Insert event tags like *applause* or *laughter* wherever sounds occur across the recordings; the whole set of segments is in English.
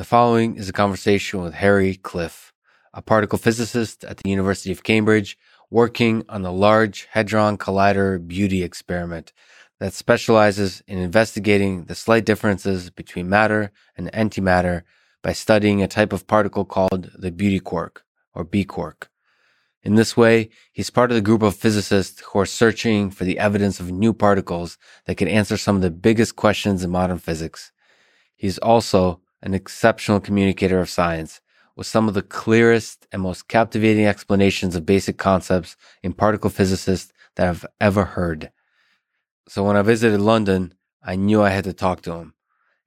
The following is a conversation with Harry Cliff, a particle physicist at the University of Cambridge working on the Large Hadron Collider beauty experiment that specializes in investigating the slight differences between matter and antimatter by studying a type of particle called the beauty quark, or B quark. In this way, he's part of the group of physicists who are searching for the evidence of new particles that can answer some of the biggest questions in modern physics. He's also an exceptional communicator of science with some of the clearest and most captivating explanations of basic concepts in particle physicists that I've ever heard. So when I visited London, I knew I had to talk to him.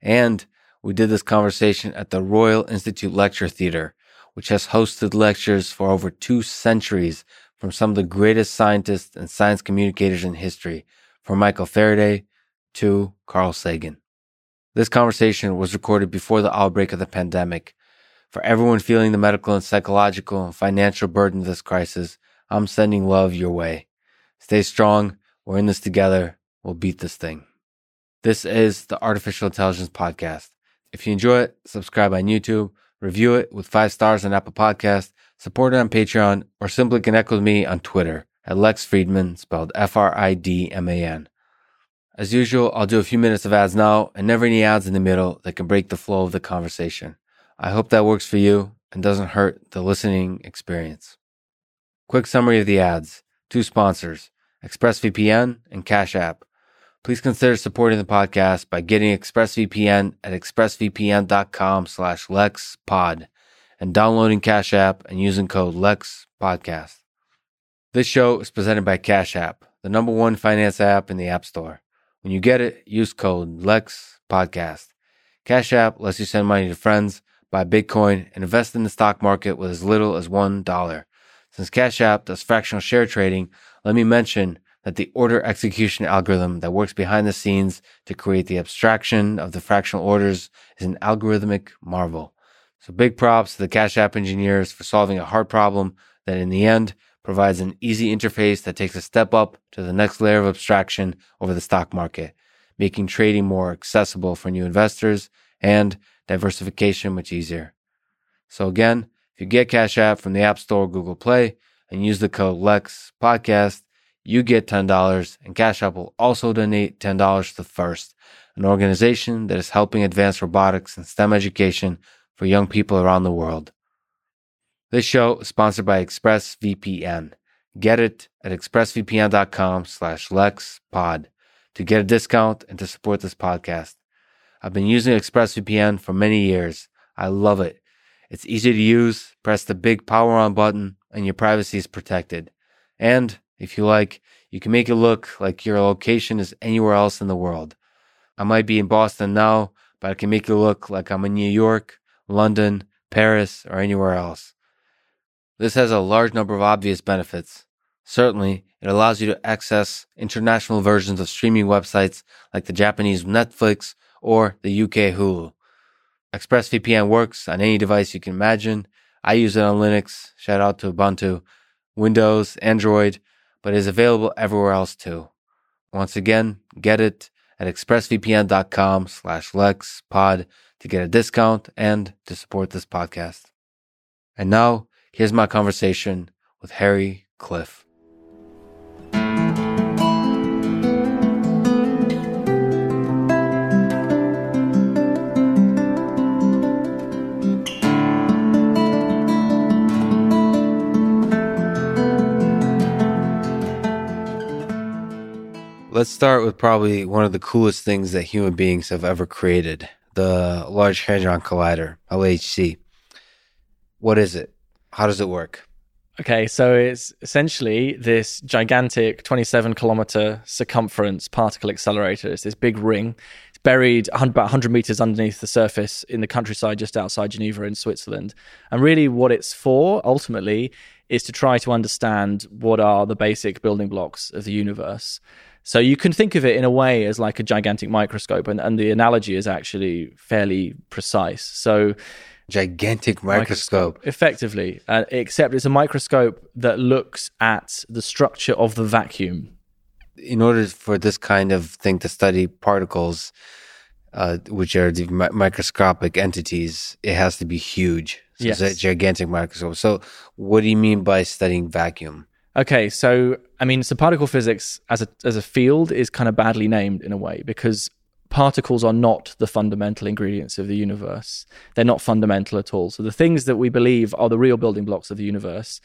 And we did this conversation at the Royal Institute Lecture Theatre, which has hosted lectures for over two centuries from some of the greatest scientists and science communicators in history, from Michael Faraday to Carl Sagan. This conversation was recorded before the outbreak of the pandemic. For everyone feeling the medical and psychological and financial burden of this crisis, I'm sending love your way. Stay strong. We're in this together. We'll beat this thing. This is the Artificial Intelligence Podcast. If you enjoy it, subscribe on YouTube, review it with five stars on Apple Podcast, support it on Patreon, or simply connect with me on Twitter at Lex Fridman, spelled F R I D M A N. As usual, I'll do a few minutes of ads now and never any ads in the middle that can break the flow of the conversation. I hope that works for you and doesn't hurt the listening experience. Quick summary of the ads. Two sponsors, ExpressVPN and Cash App. Please consider supporting the podcast by getting ExpressVPN at expressvpn.com slash lexpod and downloading Cash App and using code LEXPODCAST. This show is presented by Cash App, the number one finance app in the App Store. When you get it, use code LEX Podcast. Cash App lets you send money to friends, buy Bitcoin, and invest in the stock market with as little as $1. Since Cash App does fractional share trading, let me mention that the order execution algorithm that works behind the scenes to create the abstraction of the fractional orders is an algorithmic marvel. So big props to the Cash App engineers for solving a hard problem that in the end provides an easy interface that takes a step up to the next layer of abstraction over the stock market, making trading more accessible for new investors and diversification much easier. So again, if you get Cash App from the App Store or Google Play and use the code LEX podcast, you get $10 and Cash App will also donate $10 to First, an organization that is helping advance robotics and STEM education for young people around the world. This show is sponsored by ExpressVPN. Get it at expressvpn.com slash lexpod to get a discount and to support this podcast. I've been using ExpressVPN for many years. I love it. It's easy to use. Press the big power on button and your privacy is protected. And if you like, you can make it look like your location is anywhere else in the world. I might be in Boston now, but I can make it look like I'm in New York, London, Paris, or anywhere else. This has a large number of obvious benefits. Certainly, it allows you to access international versions of streaming websites like the Japanese Netflix or the UK Hulu. ExpressVPN works on any device you can imagine. I use it on Linux, shout out to Ubuntu, Windows, Android, but is available everywhere else too. Once again, get it at expressvpn.com slash lexpod to get a discount and to support this podcast. And now, Here's my conversation with Harry Cliff. Let's start with probably one of the coolest things that human beings have ever created the Large Hadron Collider, LHC. What is it? How does it work? Okay, so it's essentially this gigantic 27 kilometer circumference particle accelerator. It's this big ring. It's buried about 100 meters underneath the surface in the countryside just outside Geneva in Switzerland. And really, what it's for ultimately is to try to understand what are the basic building blocks of the universe. So you can think of it in a way as like a gigantic microscope, and, and the analogy is actually fairly precise. So gigantic microscope. microscope effectively, uh, except it's a microscope that looks at the structure of the vacuum. In order for this kind of thing to study particles, uh, which are the mi- microscopic entities, it has to be huge. So Yes. It's a gigantic microscope. So, what do you mean by studying vacuum? Okay, so I mean, so particle physics as a as a field is kind of badly named in a way because particles are not the fundamental ingredients of the universe. They're not fundamental at all. So the things that we believe are the real building blocks of the universe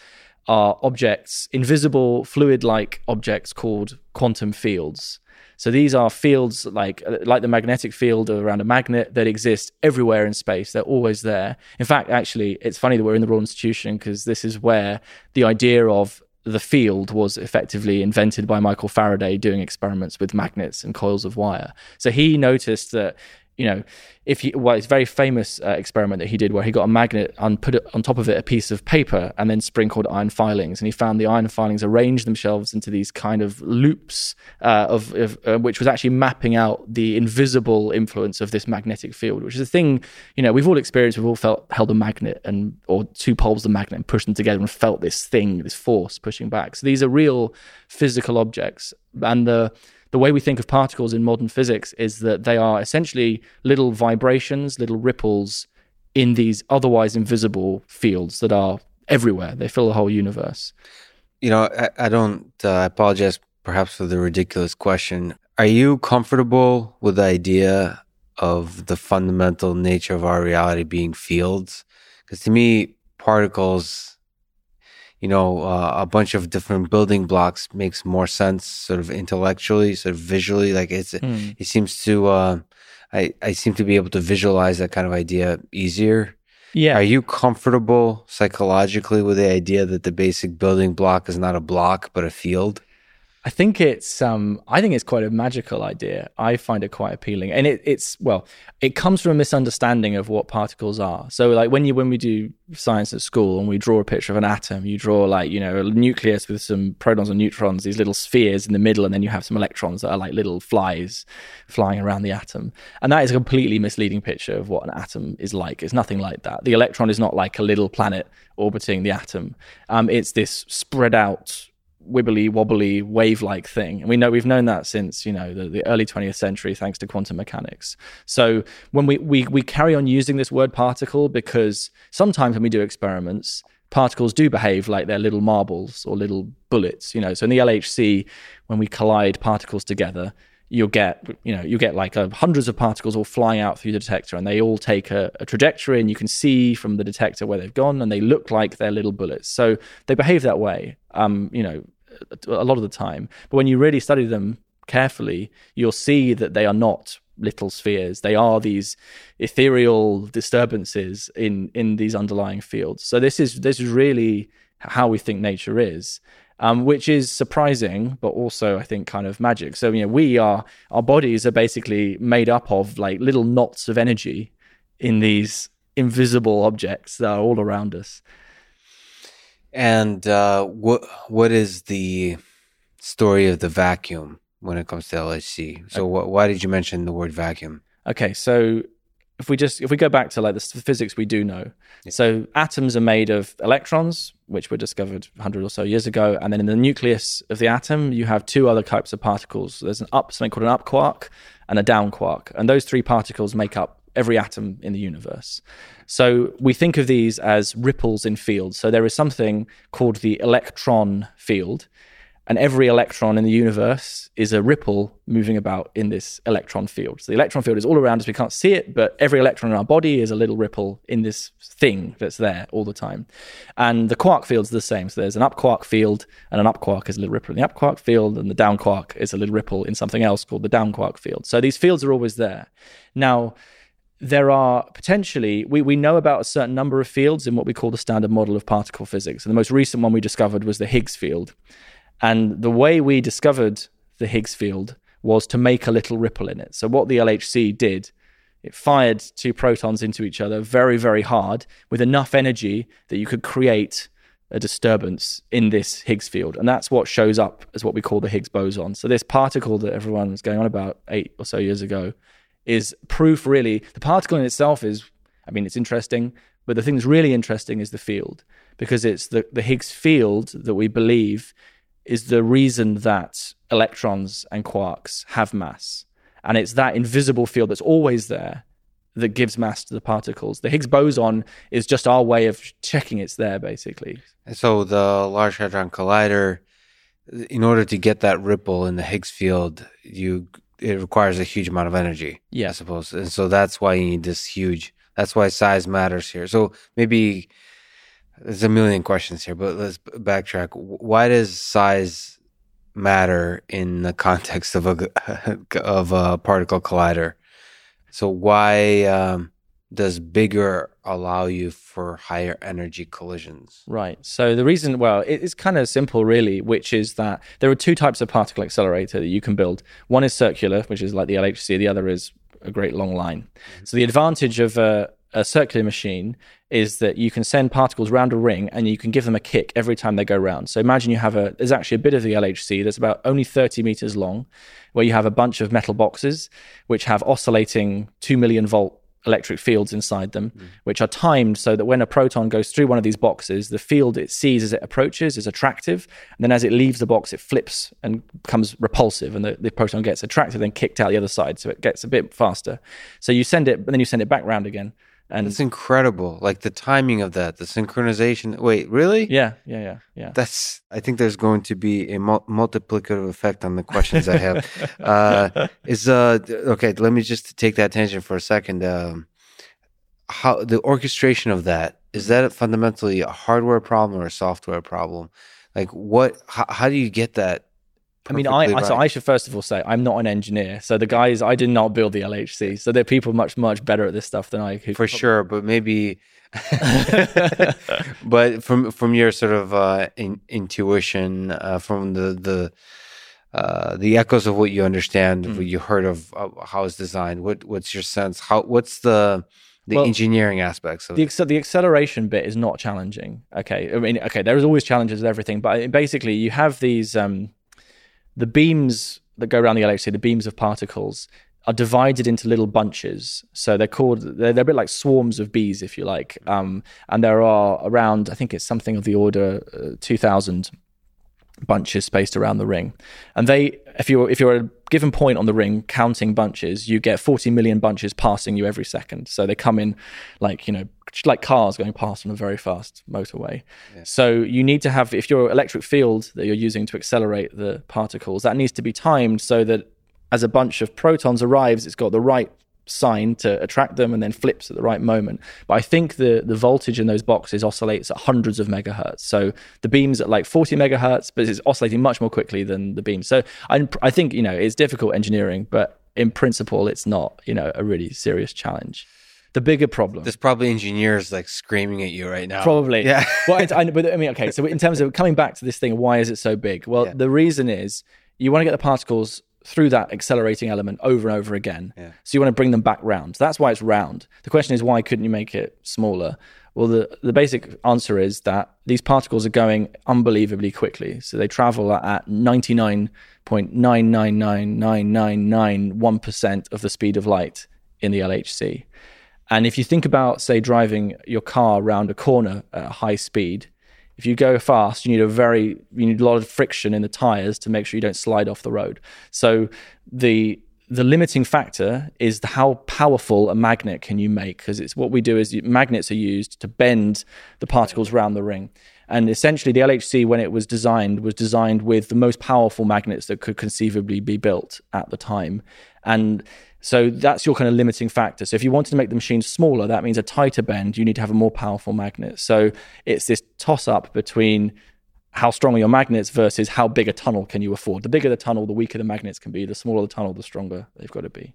are objects, invisible fluid-like objects called quantum fields. So these are fields like like the magnetic field around a magnet that exist everywhere in space. They're always there. In fact, actually, it's funny that we're in the Royal Institution because this is where the idea of the field was effectively invented by Michael Faraday doing experiments with magnets and coils of wire. So he noticed that you know, if he, well, it's a very famous uh, experiment that he did where he got a magnet and put it on top of it a piece of paper and then sprinkled iron filings, and he found the iron filings arranged themselves into these kind of loops uh, of, of uh, which was actually mapping out the invisible influence of this magnetic field, which is a thing you know we've all experienced. We've all felt held a magnet and or two poles of the magnet and pushed them together and felt this thing, this force pushing back. So these are real physical objects, and the the way we think of particles in modern physics is that they are essentially little vibrations, little ripples in these otherwise invisible fields that are everywhere. They fill the whole universe. You know, I, I don't, uh, I apologize perhaps for the ridiculous question. Are you comfortable with the idea of the fundamental nature of our reality being fields? Because to me, particles, you know, uh, a bunch of different building blocks makes more sense, sort of intellectually, sort of visually. Like it's, Hmm. it seems to, uh, I, I seem to be able to visualize that kind of idea easier. Yeah. Are you comfortable psychologically with the idea that the basic building block is not a block but a field? I think it's um I think it's quite a magical idea. I find it quite appealing. And it, it's well, it comes from a misunderstanding of what particles are. So like when you when we do science at school and we draw a picture of an atom, you draw like, you know, a nucleus with some protons and neutrons, these little spheres in the middle, and then you have some electrons that are like little flies flying around the atom. And that is a completely misleading picture of what an atom is like. It's nothing like that. The electron is not like a little planet orbiting the atom. Um, it's this spread out wibbly wobbly wave like thing. And we know we've known that since you know the, the early 20th century thanks to quantum mechanics. So when we, we we carry on using this word particle because sometimes when we do experiments particles do behave like they're little marbles or little bullets you know. So in the lhc when we collide particles together you'll get you know you get like uh, hundreds of particles all flying out through the detector and they all take a, a, trajectory and you can see from the detector where they've gone and they look like they're little bullets. So they behave that way um, you know a lot of the time. But when you really study them carefully you'll see that they are not little spheres. They are these ethereal disturbances in in these underlying fields. So this is this is really how we think nature is um, which is surprising, but also I think kind of magic. So you know, we are our bodies are basically made up of like little knots of energy in these invisible objects that are all around us. And uh, what what is the story of the vacuum when it comes to LHC? So, wh- why did you mention the word vacuum? Okay, so if we just if we go back to like the physics we do know. Yeah. so atoms are made of electrons which were discovered 100 or so years ago and then in the nucleus of the atom you have two other types of particles. There's an up something called an up quark and a down quark and those three particles make up every atom in the universe. So we think of these as ripples in fields so there is something called the electron field and every electron in the universe is a ripple moving about in this electron field. So the electron field is all around us. We can't see it, but every electron in our body is a little ripple in this thing that's there all the time. And the quark field's the same. So there's an up quark field, and an up quark is a little ripple in the up quark field, and the down quark is a little ripple in something else called the down quark field. So these fields are always there. Now, there are potentially, we, we know about a certain number of fields in what we call the standard model of particle physics. And the most recent one we discovered was the Higgs field. And the way we discovered the Higgs field was to make a little ripple in it. So, what the LHC did, it fired two protons into each other very, very hard with enough energy that you could create a disturbance in this Higgs field. And that's what shows up as what we call the Higgs boson. So, this particle that everyone was going on about eight or so years ago is proof, really. The particle in itself is, I mean, it's interesting, but the thing that's really interesting is the field because it's the, the Higgs field that we believe is the reason that electrons and quarks have mass. And it's that invisible field that's always there that gives mass to the particles. The Higgs boson is just our way of checking it's there, basically. And so the Large Hadron Collider, in order to get that ripple in the Higgs field, you it requires a huge amount of energy. Yeah. I suppose, and so that's why you need this huge. That's why size matters here. So maybe there's a million questions here, but let's backtrack. Why does size matter in the context of a *laughs* of a particle collider? So why um, does bigger allow you for higher energy collisions? Right. So the reason, well, it's kind of simple, really, which is that there are two types of particle accelerator that you can build. One is circular, which is like the LHC. The other is a great long line. Mm-hmm. So the advantage of a, a circular machine is that you can send particles around a ring and you can give them a kick every time they go round. So imagine you have a, there's actually a bit of the LHC that's about only 30 meters long, where you have a bunch of metal boxes which have oscillating 2 million volt electric fields inside them, mm. which are timed so that when a proton goes through one of these boxes, the field it sees as it approaches is attractive. And then as it leaves the box, it flips and becomes repulsive, and the, the proton gets attracted and kicked out the other side. So it gets a bit faster. So you send it, and then you send it back round again. And it's incredible. Like the timing of that, the synchronization. Wait, really? Yeah, yeah, yeah, yeah. That's. I think there's going to be a mul- multiplicative effect on the questions I have. uh, *laughs* is uh okay? Let me just take that tangent for a second. Um, how the orchestration of that is that fundamentally a hardware problem or a software problem? Like what? How, how do you get that I mean, I, right. so I should first of all say I'm not an engineer. So the guys, I did not build the LHC. So there are people much, much better at this stuff than I. For probably... sure, but maybe. *laughs* *laughs* but from from your sort of uh, in, intuition, uh, from the the uh, the echoes of what you understand, mm. what you heard of, how it's designed, what what's your sense? How what's the the well, engineering aspects of the, the acceleration bit is not challenging. Okay, I mean, okay, there is always challenges with everything, but basically you have these. Um, the beams that go around the LHC, the beams of particles, are divided into little bunches. So they're called, they're, they're a bit like swarms of bees, if you like. Um, and there are around, I think it's something of the order uh, 2,000 bunches spaced around the ring. And they, if you're if you're at a given point on the ring counting bunches, you get 40 million bunches passing you every second. So they come in like you know like cars going past on a very fast motorway. Yeah. So you need to have if your electric field that you're using to accelerate the particles that needs to be timed so that as a bunch of protons arrives, it's got the right sign to attract them and then flips at the right moment. But I think the the voltage in those boxes oscillates at hundreds of megahertz. So the beam's at like 40 megahertz, but it's oscillating much more quickly than the beam. So I, I think you know it's difficult engineering, but in principle, it's not you know a really serious challenge. The bigger problem. There's probably engineers like screaming at you right now. Probably. Yeah. well, I, *laughs* but I mean, okay. So in terms of coming back to this thing, why is it so big? Well, yeah. the reason is you want to get the particles through that accelerating element over and over again. Yeah. So you want to bring them back round. That's why it's round. The question is, why couldn't you make it smaller? Well, the, the basic answer is that these particles are going unbelievably quickly. So they travel at 99.9999991% of the speed of light in the LHC. And if you think about, say, driving your car around a corner at high speed, if you go fast, you need a very you need a lot of friction in the tires to make sure you don't slide off the road. So the the limiting factor is how powerful a magnet can you make because it's what we do is magnets are used to bend the particles around the ring and essentially the LHC when it was designed was designed with the most powerful magnets that could conceivably be built at the time and so that's your kind of limiting factor. So if you wanted to make the machine smaller, that means a tighter bend, you need to have a more powerful magnet. So it's this toss up between how strong are your magnets versus how big a tunnel can you afford. The bigger the tunnel, the weaker the magnets can be. The smaller the tunnel, the stronger they've got to be.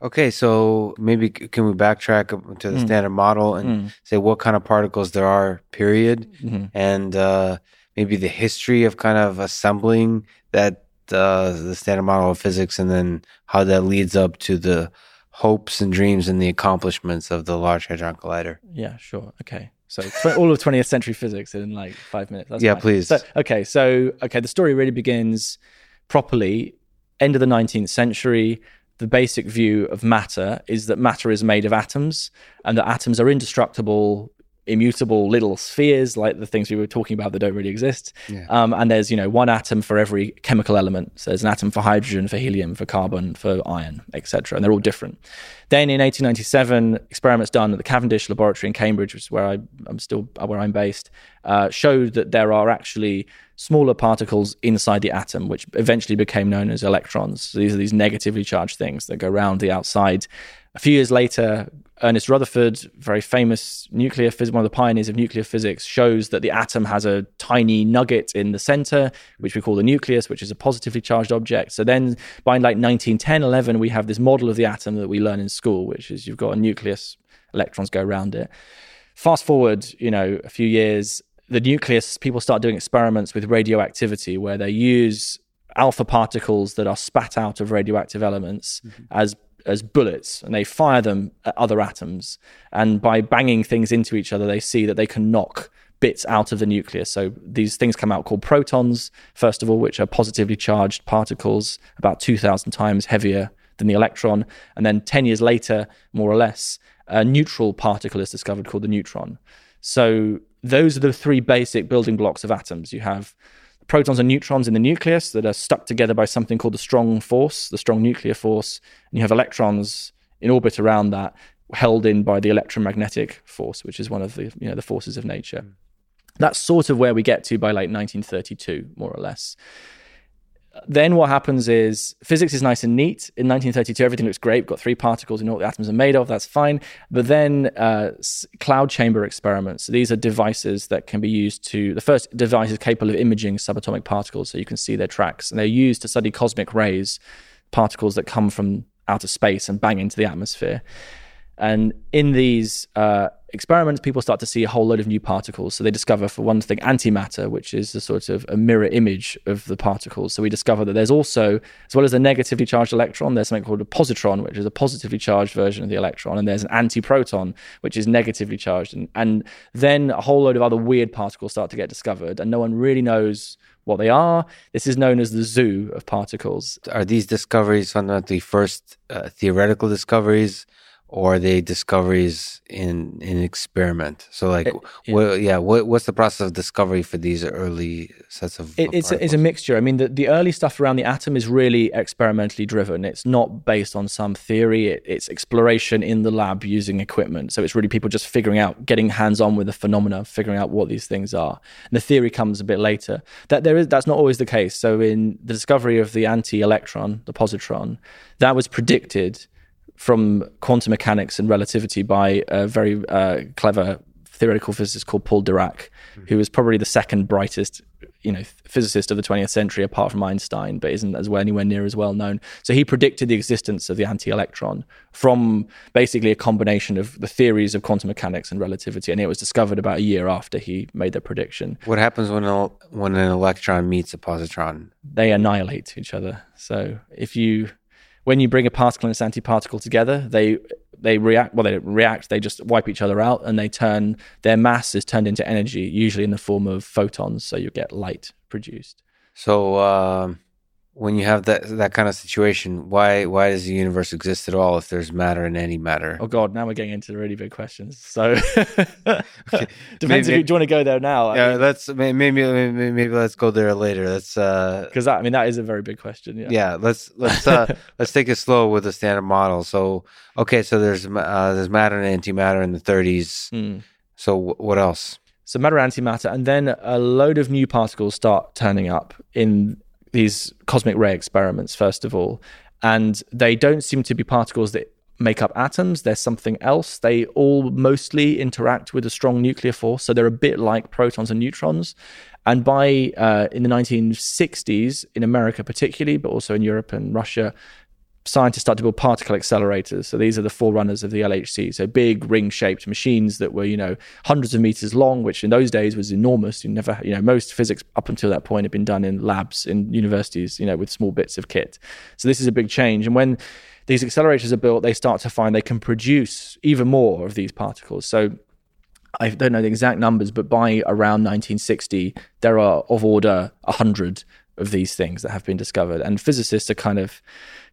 Okay, so maybe can we backtrack to the mm. standard model and mm. say what kind of particles there are, period, mm-hmm. and uh, maybe the history of kind of assembling that uh, the standard model of physics and then how that leads up to the hopes and dreams and the accomplishments of the Large Hadron Collider. Yeah, sure. Okay. So all of 20th century physics in like five minutes. That's yeah, please. So, okay, so okay, the story really begins properly end of the 19th century. The basic view of matter is that matter is made of atoms, and that atoms are indestructible immutable little spheres like the things we were talking about that don't really exist. Yeah. Um, and there's you know one atom for every chemical element. So there's an atom for hydrogen, for helium, for carbon, for iron, etc. And they're all different. Then in 1897, experiments done at the Cavendish Laboratory in Cambridge, which is where I, am still where I'm based, uh, showed that there are actually smaller particles inside the atom, which eventually became known as electrons. So these are these negatively charged things that go around the outside. A few years later, Ernest Rutherford, very famous nuclear phys- one of the pioneers of nuclear physics, shows that the atom has a tiny nugget in the center, which we call the nucleus, which is a positively charged object. So then by like 1910, 11, we have this model of the atom that we learn in school, which is you've got a nucleus, electrons go around it. Fast forward, you know, a few years, the nucleus, people start doing experiments with radioactivity where they use alpha particles that are spat out of radioactive elements mm-hmm. as as bullets and they fire them at other atoms. And by banging things into each other, they see that they can knock bits out of the nucleus. So these things come out called protons, first of all, which are positively charged particles about 2,000 times heavier than the electron. And then 10 years later, more or less, a neutral particle is discovered called the neutron. So those are the three basic building blocks of atoms. You have protons and neutrons in the nucleus that are stuck together by something called the strong force, the strong nuclear force, and you have electrons in orbit around that, held in by the electromagnetic force, which is one of the you know the forces of nature. Mm. That's sort of where we get to by like 1932, more or less then what happens is physics is nice and neat. In 1932, everything looks great. We've got three particles, know what the atoms are made of, that's fine. But then uh, cloud chamber experiments. So these are devices that can be used to, the first device is capable of imaging subatomic particles so you can see their tracks. And they're used to study cosmic rays, particles that come from outer space and bang into the atmosphere. And in these uh, experiments, people start to see a whole load of new particles. So they discover, for one thing, antimatter, which is a sort of a mirror image of the particles. So we discover that there's also, as well as a negatively charged electron, there's something called a positron, which is a positively charged version of the electron, and there's an antiproton, which is negatively charged. And, and then a whole load of other weird particles start to get discovered, and no one really knows what they are. This is known as the zoo of particles. Are these discoveries fundamentally first uh, theoretical discoveries? Or are they discoveries in in experiment? So like, it, what, yeah, what, what's the process of discovery for these early sets of? It, it's a, it's a mixture. I mean, the, the early stuff around the atom is really experimentally driven. It's not based on some theory. It, it's exploration in the lab using equipment. So it's really people just figuring out, getting hands on with the phenomena, figuring out what these things are. And the theory comes a bit later. That there is that's not always the case. So in the discovery of the anti-electron, the positron, that was predicted from quantum mechanics and relativity by a very uh, clever theoretical physicist called Paul Dirac, who was probably the second brightest, you know, physicist of the 20th century, apart from Einstein, but isn't as well anywhere near as well known. So he predicted the existence of the anti-electron from basically a combination of the theories of quantum mechanics and relativity, and it was discovered about a year after he made the prediction. What happens when a, when an electron meets a positron? They annihilate each other. So if you when you bring a particle and its antiparticle together, they they react. Well, they don't react. They just wipe each other out, and they turn their mass is turned into energy, usually in the form of photons. So you get light produced. So um, when you have that that kind of situation, why why does the universe exist at all if there's matter and any matter, Oh God, now we're getting into really big questions. So *laughs* okay. depends maybe, if you, do you want to go there now. Yeah, I mean, let's maybe, maybe maybe let's go there later. Let's because uh, I mean that is a very big question. Yeah, yeah. Let's let's uh, *laughs* let's take it slow with the standard model. So okay, so there's uh, there's matter and antimatter in the 30s. Mm. So w- what else? So matter, antimatter, and then a load of new particles start turning up in these cosmic ray experiments, first of all, and they don't seem to be particles that make up atoms. They're something else. They all mostly interact with a strong nuclear force, so they're a bit like protons and neutrons. And by uh, in the 1960s, in America particularly, but also in Europe and Russia, scientists start to build particle accelerators. So these are the forerunners of the LHC. So big ring-shaped machines that were, you know, hundreds of meters long, which in those days was enormous. You never, you know, most physics up until that point had been done in labs in universities, you know, with small bits of kit. So this is a big change. And when these accelerators are built, they start to find they can produce even more of these particles. So I don't know the exact numbers, but by around 1960, there are of order 100 of these things that have been discovered. And physicists are kind of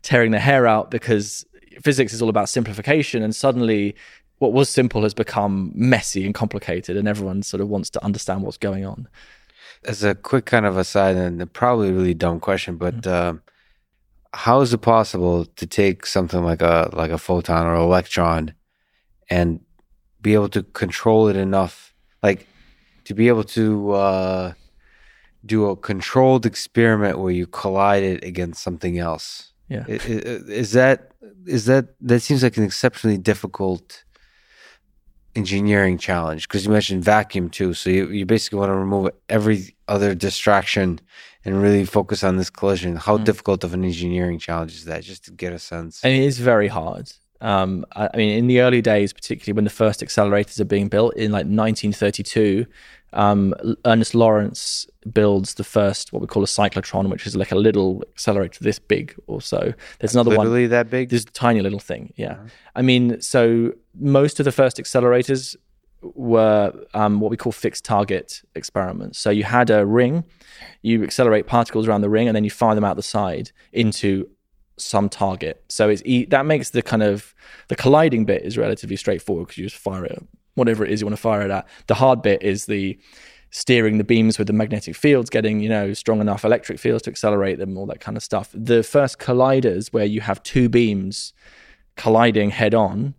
tearing their hair out because physics is all about simplification. And suddenly, what was simple has become messy and complicated, and everyone sort of wants to understand what's going on. As a quick kind of aside, and probably a really dumb question, but mm-hmm. how is it possible to take something like a like a photon or electron and be able to control it enough, like to be able to uh, do a controlled experiment where you collide it against something else? Yeah, is, is that is that that seems like an exceptionally difficult engineering challenge because you mentioned vacuum too. So you, you basically want to remove every other distraction and really focus on this collision. How mm. difficult of an engineering challenge is that? Just to get a sense. And it is very hard. Um, I, I, mean, in the early days, particularly when the first accelerators are being built in like 1932, um, Ernest Lawrence builds the first what we call a cyclotron, which is like a little accelerator this big or so. There's another Literally one. Literally that big? This tiny little thing. Yeah. Uh-huh. I mean, so most of the first accelerators were um, what we call fixed target experiments. So you had a ring, you accelerate particles around the ring, and then you fire them out the side into some target. So it's e- that makes the kind of the colliding bit is relatively straightforward because you just fire it whatever it is you want to fire it at. The hard bit is the steering the beams with the magnetic fields, getting, you know, strong enough electric fields to accelerate them, all that kind of stuff. The first colliders where you have two beams colliding head on,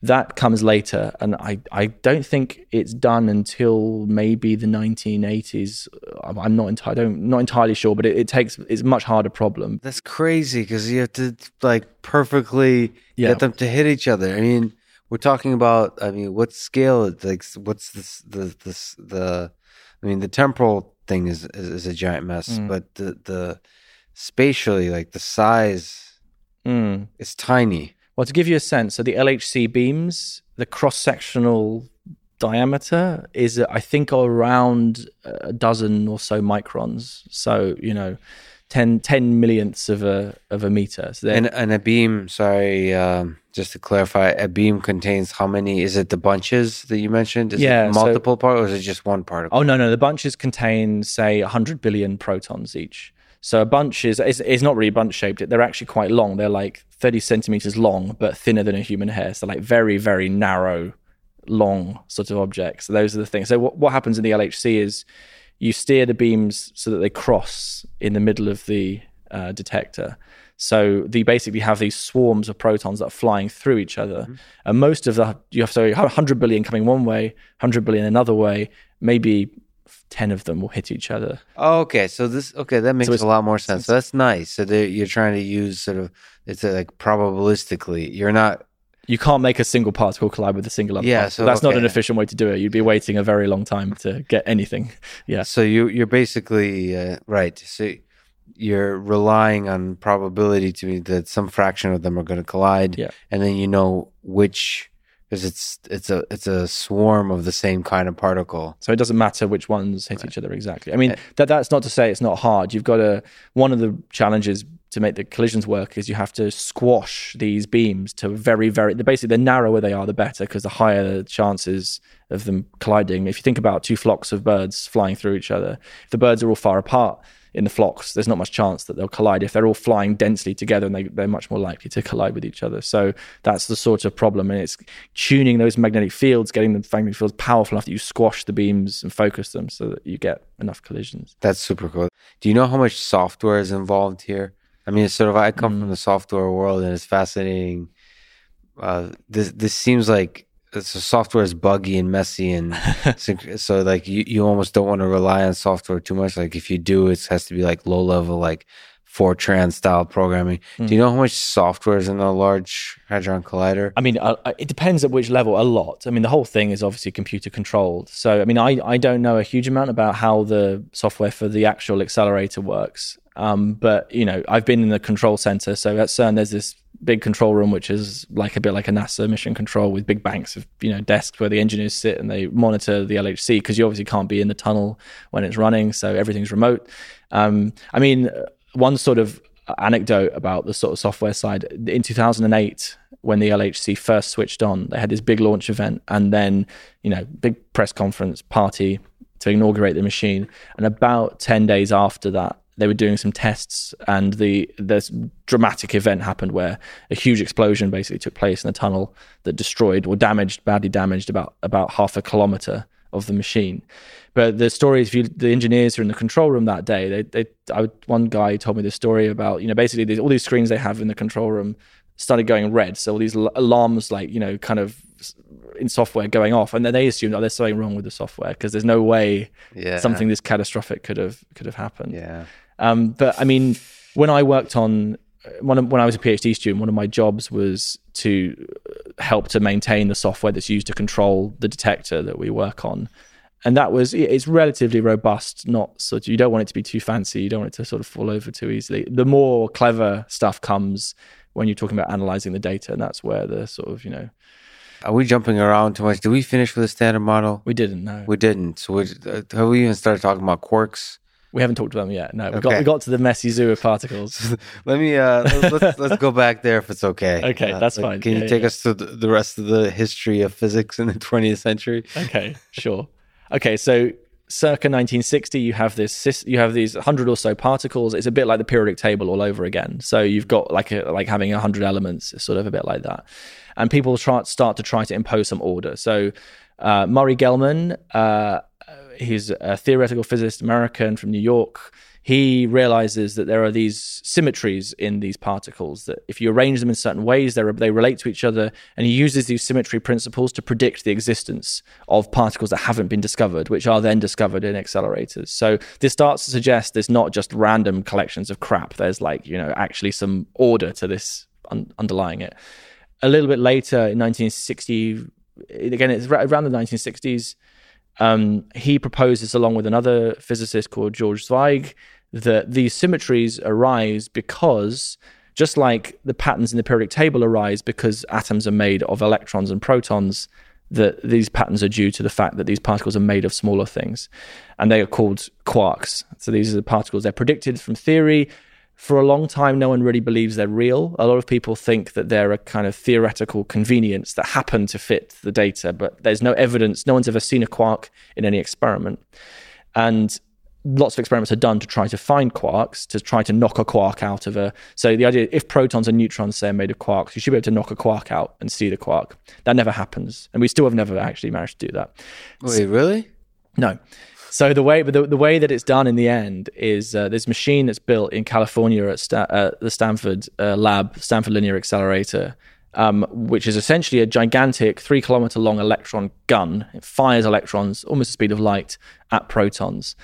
that comes later. And I, I don't think it's done until maybe the 1980s. I'm not entirely, I don't, not entirely sure, but it, it takes, it's a much harder problem. That's crazy because you have to like perfectly yeah. get them to hit each other. I mean, we're talking about. I mean, what scale? Like, what's this? The this the. I mean, the temporal thing is is, is a giant mess, mm. but the the spatially, like the size, mm. is tiny. Well, to give you a sense, so the LHC beams, the cross sectional diameter is, I think, around a dozen or so microns. So you know, 10, 10 millionths of a of a meter. So and, and a beam, sorry, um, just to clarify, a beam contains how many? Is it the bunches that you mentioned? Is yeah, it multiple so, particles or is it just one particle? Oh no, no, the bunches contain say hundred billion protons each. So a bunch is, is, is not really bunch shaped. They're actually quite long. They're like thirty centimeters long, but thinner than a human hair. So like very very narrow, long sort of objects. So those are the things. So what what happens in the LHC is you steer the beams so that they cross in the middle of the uh, detector. So they basically have these swarms of protons that are flying through each other, mm-hmm. and most of the you have so 100 billion coming one way, 100 billion another way. Maybe 10 of them will hit each other. Oh, okay. So this okay, that makes so a lot more sense. So that's nice. So you're trying to use sort of it's like probabilistically. You're not you can't make a single particle collide with a single other. Yeah, so that's okay. not an efficient way to do it. You'd be waiting a very long time to get anything. *laughs* Yeah. So you you're basically uh, right. So you're relying on probability to be that some fraction of them are going to collide. Yeah. And then you know which because it's it's a it's a swarm of the same kind of particle. So it doesn't matter which ones hit right. each other exactly. I mean that that's not to say it's not hard. You've got to one of the challenges to make the collisions work is you have to squash these beams to very very basically the narrower they are the better because the higher the chances of them colliding. If you think about two flocks of birds flying through each other, if the birds are all far apart in the flocks, there's not much chance that they'll collide. If they're all flying densely together, and they, they're much more likely to collide with each other. So that's the sort of problem. And it's tuning those magnetic fields, getting the magnetic fields powerful enough that you squash the beams and focus them so that you get enough collisions. That's super cool. Do you know how much software is involved here? I mean, it's sort of I come mm. from the software world, and it's fascinating. Uh, this this seems like so software is buggy and messy and *laughs* so like you, you almost don't want to rely on software too much. Like if you do it has to be like low level like Fortran style programming. Mm. Do you know how much software is in a large hadron collider? I mean, uh, it depends at which level. A lot. I mean, the whole thing is obviously computer controlled. So, I mean, I, I don't know a huge amount about how the software for the actual accelerator works. Um, but you know, I've been in the control center. So at CERN, there's this big control room, which is like a bit like a NASA mission control with big banks of you know desks where the engineers sit and they monitor the LHC because you obviously can't be in the tunnel when it's running, so everything's remote. Um, I mean, one sort of anecdote about the sort of software side in 2008 when the LHC first switched on, they had this big launch event and then you know big press conference party to inaugurate the machine. And about 10 days after that, they were doing some tests, and the this dramatic event happened where a huge explosion basically took place in the tunnel that destroyed or damaged, badly damaged about about half a kilometer of the machine. But the story is, if you, the engineers who are in the control room that day, they, they, I, one guy told me the story about, you know, basically all these screens they have in the control room started going red. So all these alarms, like, you know, kind of in software going off. And then they assumed, oh, there's something wrong with the software because there's no way yeah. something this catastrophic could have, could have happened. Yeah. Um, but I mean, when I worked on, when, when I was a PhD student, one of my jobs was to help to maintain the software that's used to control the detector that we work on. And that was it's relatively robust not sort of you don't want it to be too fancy you don't want it to sort of fall over too easily. The more clever stuff comes when you're talking about analyzing the data and that's where the sort of you know. Are we jumping around too much? Did we finish with the standard model? We didn't no. We didn't. So we, uh, have we even started talking about quarks we haven't talked to them yet. No, we okay. got we got to the messy zoo of particles. *laughs* Let me uh, let's let's go back there if it's okay. *laughs* Okay, uh, that's like, fine. Can yeah, you take yeah. us to the rest of the history of physics in the *laughs* 20th century? Okay, sure. Okay, so circa 1960 you have this you have these 100 or so particles it's a bit like the periodic table all over again so you've got like a, like having 100 elements it's sort of a bit like that and people try, start to try to impose some order so uh, murray gell-mann uh, he's a theoretical physicist american from new york he realizes that there are these symmetries in these particles that if you arrange them in certain ways, they relate to each other. And he uses these symmetry principles to predict the existence of particles that haven't been discovered, which are then discovered in accelerators. So this starts to suggest there's not just random collections of crap. There's like, you know, actually some order to this un- underlying it. A little bit later in 1960, again, it's around the 1960s. Um, he proposes, along with another physicist called George Zweig, that these symmetries arise because just like the patterns in the periodic table arise because atoms are made of electrons and protons, that these patterns are due to the fact that these particles are made of smaller things. And they are called quarks. So these are the particles. They're predicted from theory. For a long time, no one really believes they're real. A lot of people think that they're a kind of theoretical convenience that happen to fit the data, but there's no evidence. No one's ever seen a quark in any experiment. And lots of experiments are done to try to find quarks, to try to knock a quark out of a. So the idea, if protons and neutrons say are made of quarks, you should be able to knock a quark out and see the quark. That never happens, and we still have never actually managed to do that. Wait, really? No. So the way, the, the way that it's done in the end is uh, this machine that's built in California at Sta- uh, the Stanford uh, lab, Stanford Linear Accelerator. Um, which is essentially a gigantic three kilometer long electron gun. It fires electrons almost the speed of light at protons.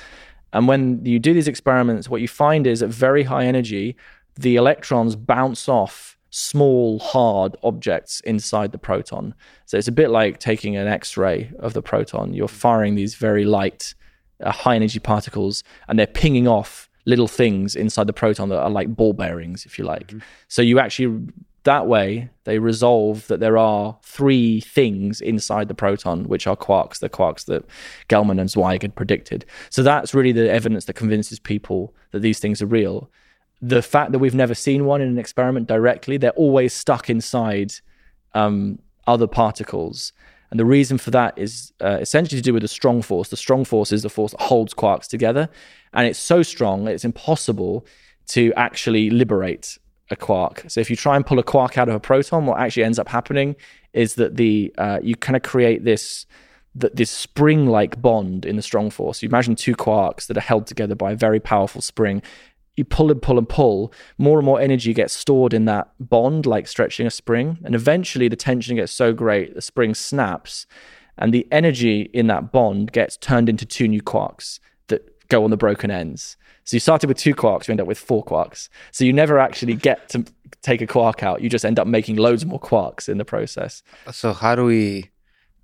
And when you do these experiments, what you find is at very high energy, the electrons bounce off small, hard objects inside the proton. So it's a bit like taking an X ray of the proton. You're firing these very light, uh, high energy particles, and they're pinging off little things inside the proton that are like ball bearings, if you like. Mm-hmm. So you actually that way they resolve that there are three things inside the proton which are quarks the quarks that gell-mann and zweig had predicted so that's really the evidence that convinces people that these things are real the fact that we've never seen one in an experiment directly they're always stuck inside um, other particles and the reason for that is uh, essentially to do with the strong force the strong force is the force that holds quarks together and it's so strong it's impossible to actually liberate a quark. So if you try and pull a quark out of a proton, what actually ends up happening is that the uh, you kind of create this this spring-like bond in the strong force. You imagine two quarks that are held together by a very powerful spring. You pull and pull and pull, more and more energy gets stored in that bond, like stretching a spring. And eventually the tension gets so great, the spring snaps, and the energy in that bond gets turned into two new quarks that go on the broken ends. So you started with two quarks, you end up with four quarks. So you never actually get to take a quark out. You just end up making loads more quarks in the process. So how do we,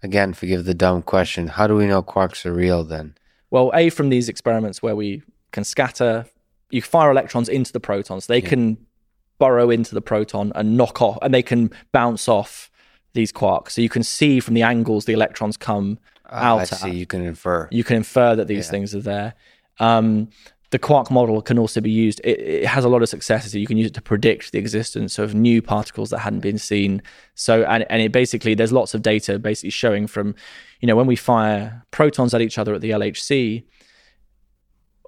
again, forgive the dumb question, how do we know quarks are real then? Well, A, from these experiments where we can scatter, you fire electrons into the protons. They yeah. can burrow into the proton and knock off, and they can bounce off these quarks. So you can see from the angles the electrons come uh, out. I see. At. You can infer. You can infer that these yeah. things are there. Um, the quark model can also be used. It, it, has a lot of successes. You can use it to predict the existence of new particles that hadn't been seen. So, and, and it basically, there's lots of data basically showing from, you know, when we fire protons at each other at the LHC,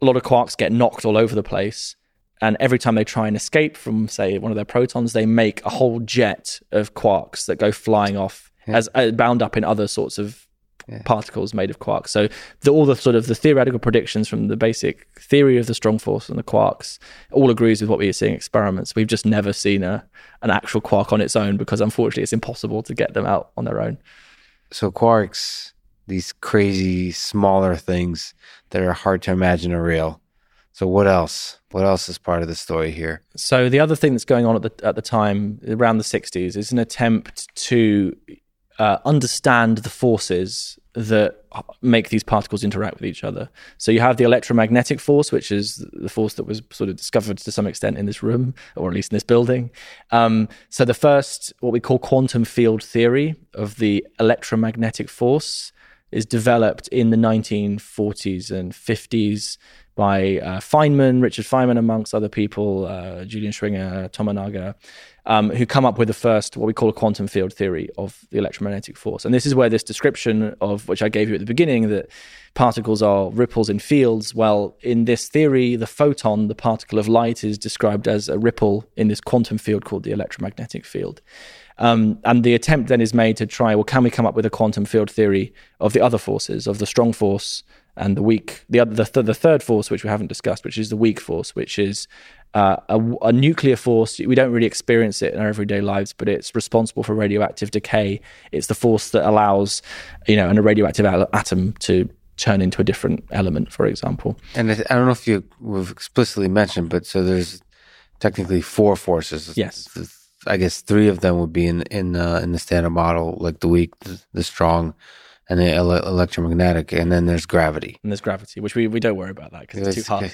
a lot of quarks get knocked all over the place. And every time they try and escape from, say, one of their protons, they make a whole jet of quarks that go flying off as uh, bound up in other sorts of Yeah. particles made of quarks. So the, all the sort of the theoretical predictions from the basic theory of the strong force and the quarks all agrees with what we are seeing in experiments. We've just never seen a an actual quark on its own because unfortunately it's impossible to get them out on their own. So quarks, these crazy smaller things that are hard to imagine are real. So what else? What else is part of the story here? So the other thing that's going on at the at the time around the 60s is an attempt to uh, understand the forces that make these particles interact with each other. So you have the electromagnetic force, which is the force that was sort of discovered to some extent in this room, or at least in this building. Um, so the first, what we call quantum field theory of the electromagnetic force, is developed in the 1940s and 50s by uh, Feynman, Richard Feynman, amongst other people, uh, Julian Schwinger, Tomonaga, um, who come up with the first, what we call a quantum field theory of the electromagnetic force. And this is where this description of, which I gave you at the beginning, that particles are ripples in fields. Well, in this theory, the photon, the particle of light, is described as a ripple in this quantum field called the electromagnetic field. Um, and the attempt then is made to try, well, can we come up with a quantum field theory of the other forces, of the strong force and the weak, the other, the, th- the third force, which we haven't discussed, which is the weak force, which is uh, a, a nuclear force. We don't really experience it in our everyday lives, but it's responsible for radioactive decay. It's the force that allows, you know, a radioactive atom to turn into a different element, for example. And I I don't know if you have explicitly mentioned, but so there's technically four forces. Yes. I guess three of them would be in in uh, in the standard model, like the weak, the, the strong, and the ele- electromagnetic, and then there's gravity. And there's gravity, which we, we don't worry about that because it's too hard.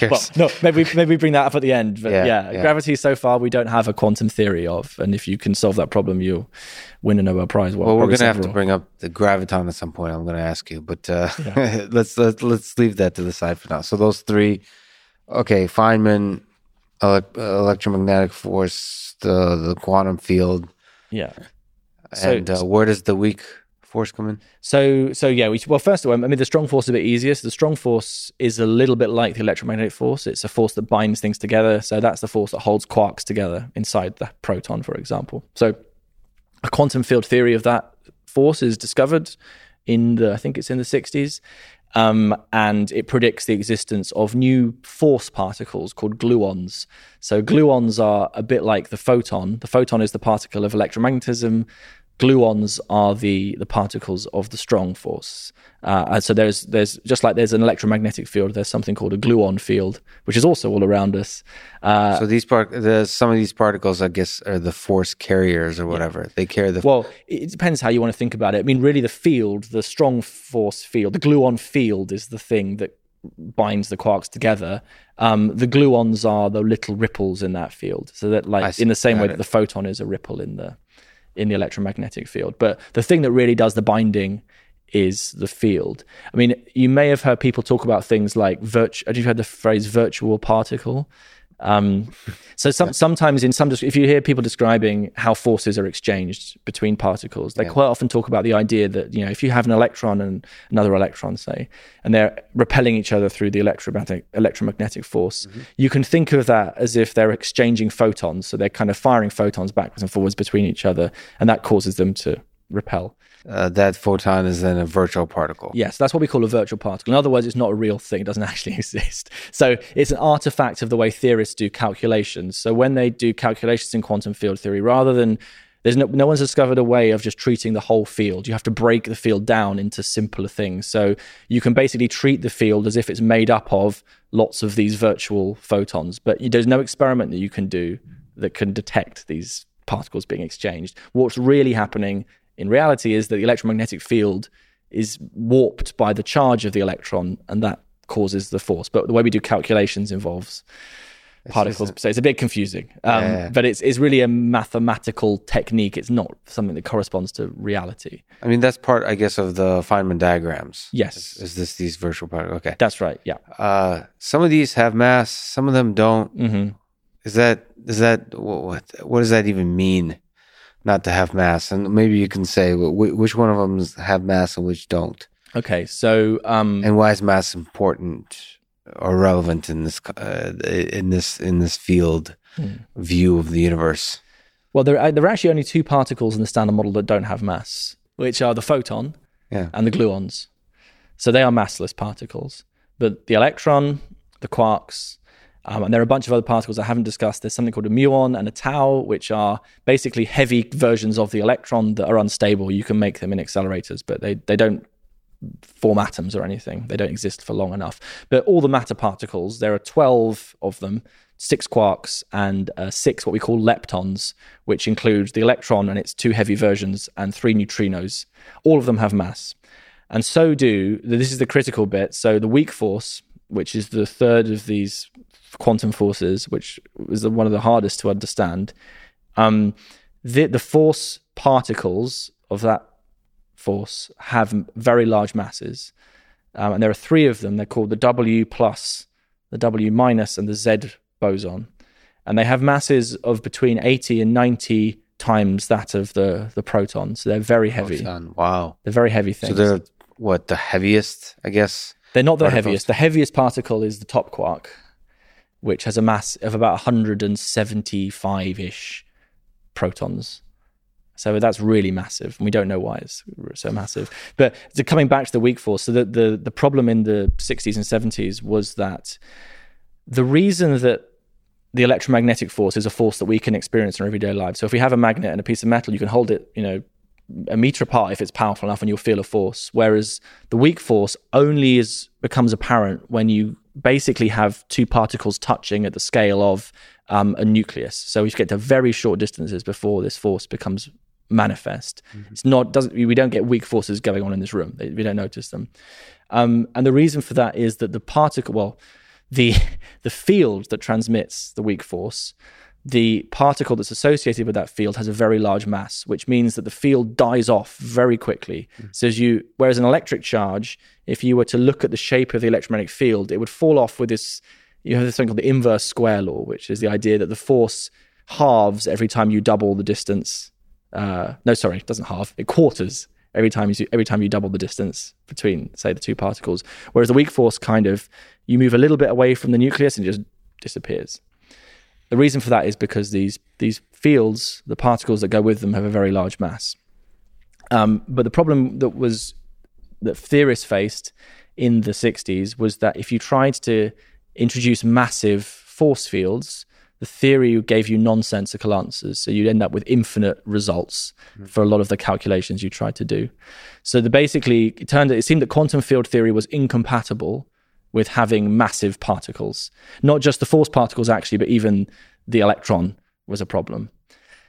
*laughs* *laughs* Well, no, maybe maybe we bring that up at the end. But Yeah, yeah, yeah. gravity so far we don't have a quantum theory of, and if you can solve that problem, you'll win a Nobel Prize. Well, we're gonna have to bring up the graviton at some point. I'm gonna ask you, but uh, *laughs* let's let's let's leave that to the side for now. So those three, okay, Feynman, elec electromagnetic force, the the quantum field, Yeah. So- and uh, where does the weak force come in? So so yeah, we, well first of all, I mean the strong force is a bit easier. So the strong force is a little bit like the electromagnetic force. It's a force that binds things together. So that's the force that holds quarks together inside the proton, for example. So a quantum field theory of that force is discovered in the I think it's in the 60s. Um, and it predicts the existence of new force particles called gluons. So gluons are a bit like the photon. The photon is the particle of electromagnetism. Gluons are the the particles of the strong force. Uh, and so there's there's just like there's an electromagnetic field. There's something called a gluon field, which is also all around us. Uh, So these part, the, some of these particles, I guess, are the force carriers or whatever. They carry the. Well, it depends how you want to think about it. I mean, really, the field, the strong force field, the gluon field is the thing that binds the quarks together. Um, the gluons are the little ripples in that field. So that, like, in the same way it. that the photon is a ripple in the in the electromagnetic field. But the thing that really does the binding is the field. I mean, you may have heard people talk about things like virtu. Have you heard the phrase virtual particle? Um, so some, sometimes in some, if you hear people describing how forces are exchanged between particles, they quite often talk about the idea that you know if you have an electron and another electron, say, and they're repelling each other through the electromagnetic electromagnetic force, you can think of that as if they're exchanging photons. So they're kind of firing photons backwards and forwards between each other, and that causes them to repel. Uh, that photon is then a virtual particle. Yes, that's what we call a virtual particle. In other words, it's not a real thing. It doesn't *laughs* actually exist. So it's an artifact of the way theorists do calculations. So when they do calculations in quantum field theory, rather than there's no, no one's discovered a way of just treating the whole field. You have to break the field down into simpler things. So you can basically treat the field as if it's made up of lots of these virtual photons, but there's no experiment that you can do that can detect these particles being exchanged. What's really happening in reality is that the electromagnetic field is warped by the charge of the electron, and that causes the force. But the way we do calculations involves particles. so it's a bit confusing, um, Yeah. but it's it's really a mathematical technique. It's not something that corresponds to reality. I mean, that's part, I guess, of the Feynman diagrams. Yes. Is, is this these virtual particles? Okay. That's right. Yeah. Uh, some of these have mass, some of them don't. hmm Is that is that what what, what does that even mean? Not to have mass, and maybe you can say which one of them have mass and which don't, Okay. So um, and why is mass important? or relevant in this uh, in this in this field view of the universe? Well, there are, there are actually only two particles in the standard model that don't have mass, which are the photon Yeah. and the gluons. So they are massless particles. But the electron, the quarks, um, and there are a bunch of other particles I haven't discussed. There's something called a muon and a tau, which are basically heavy versions of the electron that are unstable. You can make them in accelerators, but they, they don't form atoms or anything. They don't exist for long enough. But all the matter particles, there are 12 of them, six quarks and uh, six what we call leptons, which include the electron and its two heavy versions and three neutrinos. All of them have mass. And so do, this is the critical bit. So the weak force, which is the third of these quantum forces, which is the, one of the hardest to understand, um, the, the force particles of that force have very large masses. Um, and there are three of them. They're called the W plus, the W minus, and the Z boson. And they have masses of between 80 and 90 times that of the, the proton. So they're very heavy. Wow. They're very heavy things. So they're what the heaviest, I guess. They're not the heaviest. The heaviest particle is the top quark, which has a mass of about 175 ish protons. So that's really massive. And we don't know why it's so massive. But coming back to the weak force, so the, the, the problem in the 60s and 70s was that the reason that the electromagnetic force is a force that we can experience in our everyday lives. So if we have a magnet and a piece of metal, you can hold it, you know, a meter apart if it's powerful enough and you'll feel a force. Whereas the weak force only is becomes apparent when you basically have two particles touching at the scale of um, a nucleus. So we get to very short distances before this force becomes manifest. It's not doesn't we don't get weak forces going on in this room. We don't notice them. Um, and the reason for that is that the particle, well, the *laughs* the field that transmits the weak force, the particle that's associated with that field has a very large mass, which means that the field dies off very quickly. So as you, whereas an electric charge, if you were to look at the shape of the electromagnetic field, it would fall off with this. You have this thing called the inverse square law, which is the idea that the force halves every time you double the distance. Uh, no, sorry, it doesn't halve. It quarters every time you every time you double the distance between, say, the two particles. Whereas the weak force kind of you move a little bit away from the nucleus and it just disappears. The reason for that is because these these fields, the particles that go with them, have a very large mass. Um, but the problem that was that theorists faced in the 60s was that if you tried to introduce massive force fields, the theory gave you nonsensical answers. So you'd end up with infinite results for a lot of the calculations you tried to do. So the basically it turned it seemed that quantum field theory was incompatible with having massive particles. Not just the force particles actually, but even the electron was a problem.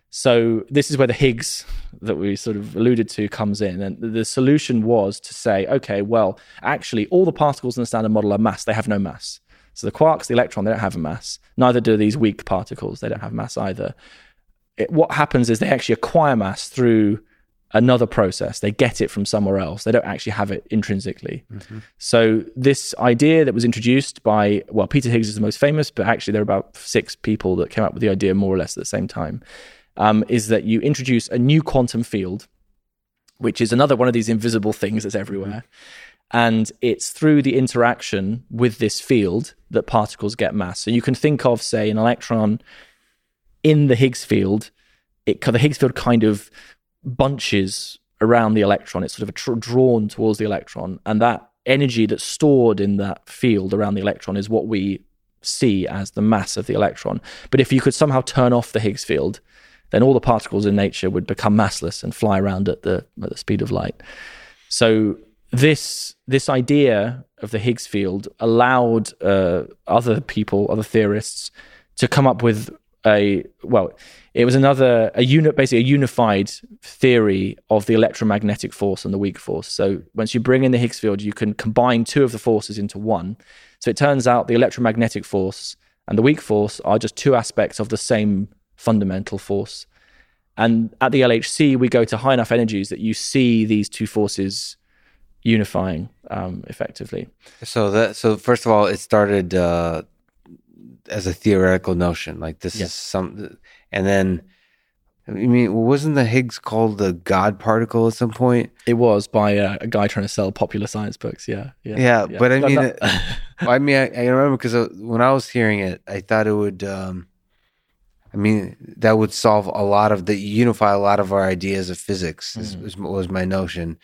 So this is where the Higgs that we sort of alluded to comes in, and the solution was to say, okay, well, actually, all the particles in the standard model are mass; they have no mass. So the quarks, the electron, they don't have a mass. Neither do these weak particles; they don't have mass either. It, what happens is they actually acquire mass through another process. They get it from somewhere else. They don't actually have it intrinsically. So this idea that was introduced by well, Peter Higgs is the most famous, but actually there are about six people that came up with the idea more or less at the same time. Um, is that you introduce a new quantum field, which is another one of these invisible things that's everywhere. And it's through the interaction with this field that particles get mass. So you can think of, say, an electron in the Higgs field. It the Higgs field kind of bunches around the electron. It's sort of tr- drawn towards the electron, and that energy that's stored in that field around the electron is what we see as the mass of the electron. But if you could somehow turn off the Higgs field, then all the particles in nature would become massless and fly around at the at the speed of light. So this this idea of the Higgs field allowed uh, other people, other theorists, to come up with a well, it was another a unit, basically a unified theory of the electromagnetic force and the weak force. So once you bring in the Higgs field, you can combine two of the forces into one. So it turns out the electromagnetic force and the weak force are just two aspects of the same fundamental force. And at the LHC, we go to high enough energies that you see these two forces unifying um, effectively. So that so first of all, it started uh, as a theoretical notion, like this Yes. is some, and then I mean, wasn't the Higgs called the God particle at some point? It was by uh, a guy trying to sell popular science books. Yeah, yeah, yeah. yeah. But I mean, *laughs* I mean, I, I remember because uh, when I was hearing it, I thought it would. Um, I mean, that would solve a lot of the unify a lot of our ideas of physics. Mm. Was, was my notion,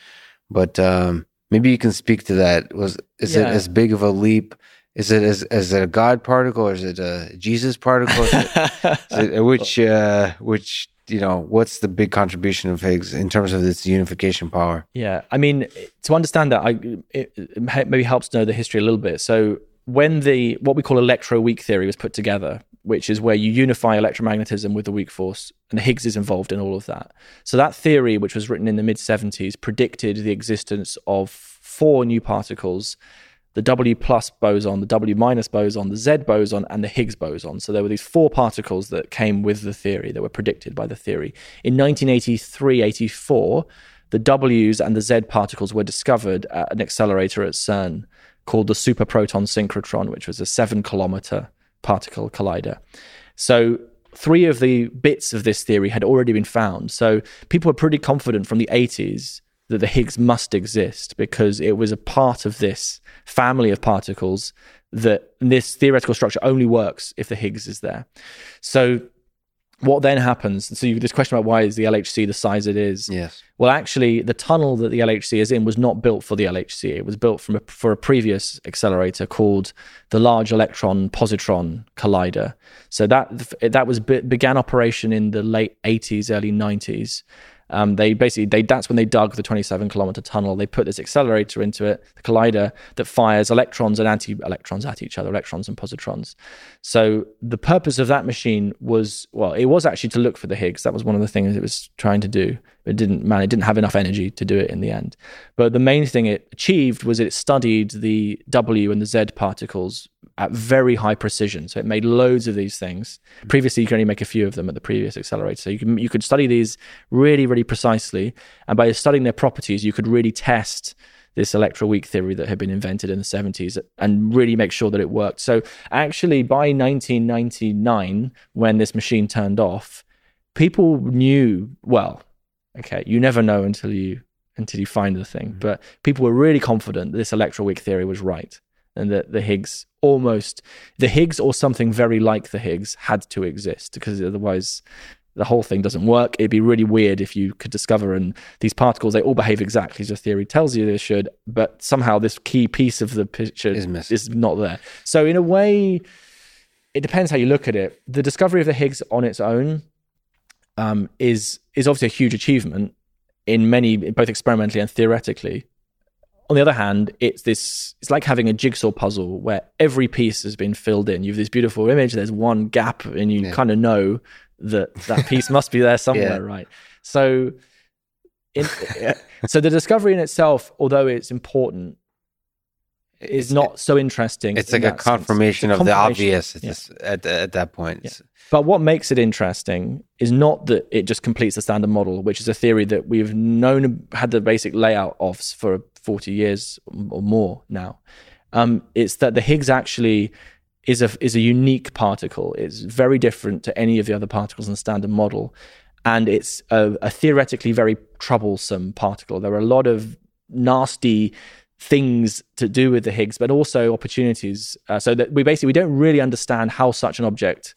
but um, maybe you can speak to that. Was is yeah. it as big of a leap? Is it as is it a God particle or is it a Jesus particle? Is it, is it, which uh, which you know what's the big contribution of Higgs in terms of its unification power? Yeah, I mean to understand that, I it, it maybe helps to know the history a little bit. So when the what we call electroweak theory was put together, which is where you unify electromagnetism with the weak force, and Higgs is involved in all of that. So that theory, which was written in the mid 70s, predicted the existence of four new particles the W plus boson, the W minus boson, the Z boson, and the Higgs boson. So there were these four particles that came with the theory that were predicted by the theory. In 1983 84, the W's and the Z particles were discovered at an accelerator at CERN called the Superproton Synchrotron, which was a seven kilometer particle collider. So three of the bits of this theory had already been found. So people were pretty confident from the 80s that the Higgs must exist because it was a part of this family of particles that this theoretical structure only works if the Higgs is there. So what then happens? So you, this question about why is the LHC the size it is? Yes. Well, actually, the tunnel that the LHC is in was not built for the LHC. It was built from a, for a previous accelerator called the Large Electron Positron Collider. So that that was began operation in the late 80s, early 90s, um, they basically they that's when they dug the 27 kilometer tunnel. They put this accelerator into it, the collider that fires electrons and anti-electrons at each other, electrons and positrons. So the purpose of that machine was well, it was actually to look for the Higgs. That was one of the things it was trying to do. It didn't man, it didn't have enough energy to do it in the end. But the main thing it achieved was it studied the W and the Z particles at very high precision. So it made loads of these things. Previously, you could only make a few of them at the previous accelerator. So you can you could study these really, really precisely, and by studying their properties, you could really test this electroweak theory that had been invented in the 70s and really make sure that it worked. So actually, by 1999, when this machine turned off, people knew well. Okay, you never know until you until you find the thing, mm-hmm. but people were really confident that this electroweak theory was right and that the Higgs almost the Higgs or something very like the Higgs had to exist because otherwise the whole thing doesn't work. It'd be really weird if you could discover and these particles they all behave exactly as the theory tells you they should, but somehow this key piece of the picture is, is not there. So in a way, it depends how you look at it. The discovery of the Higgs on its own um, is is obviously a huge achievement in many both experimentally and theoretically. On the other hand, it's this it's like having a jigsaw puzzle where every piece has been filled in. You have this beautiful image, there's one gap, and you yeah. kind of know that that *laughs* piece must be there somewhere, yeah. right? So in, *laughs* so the discovery in itself, although it's important, is not so interesting. It's like a confirmation of confirmation. the obvious at, at, at, that point. Yeah. But what makes it interesting is not that it just completes the standard model, which is a theory that we've known had the basic layout of for 40 years or more now. Um, it's that the Higgs actually is a is a unique particle. It's very different to any of the other particles in the standard model, and it's a, a theoretically very troublesome particle. There are a lot of nasty things to do with the Higgs, but also opportunities. Uh, so that we basically we don't really understand how such an object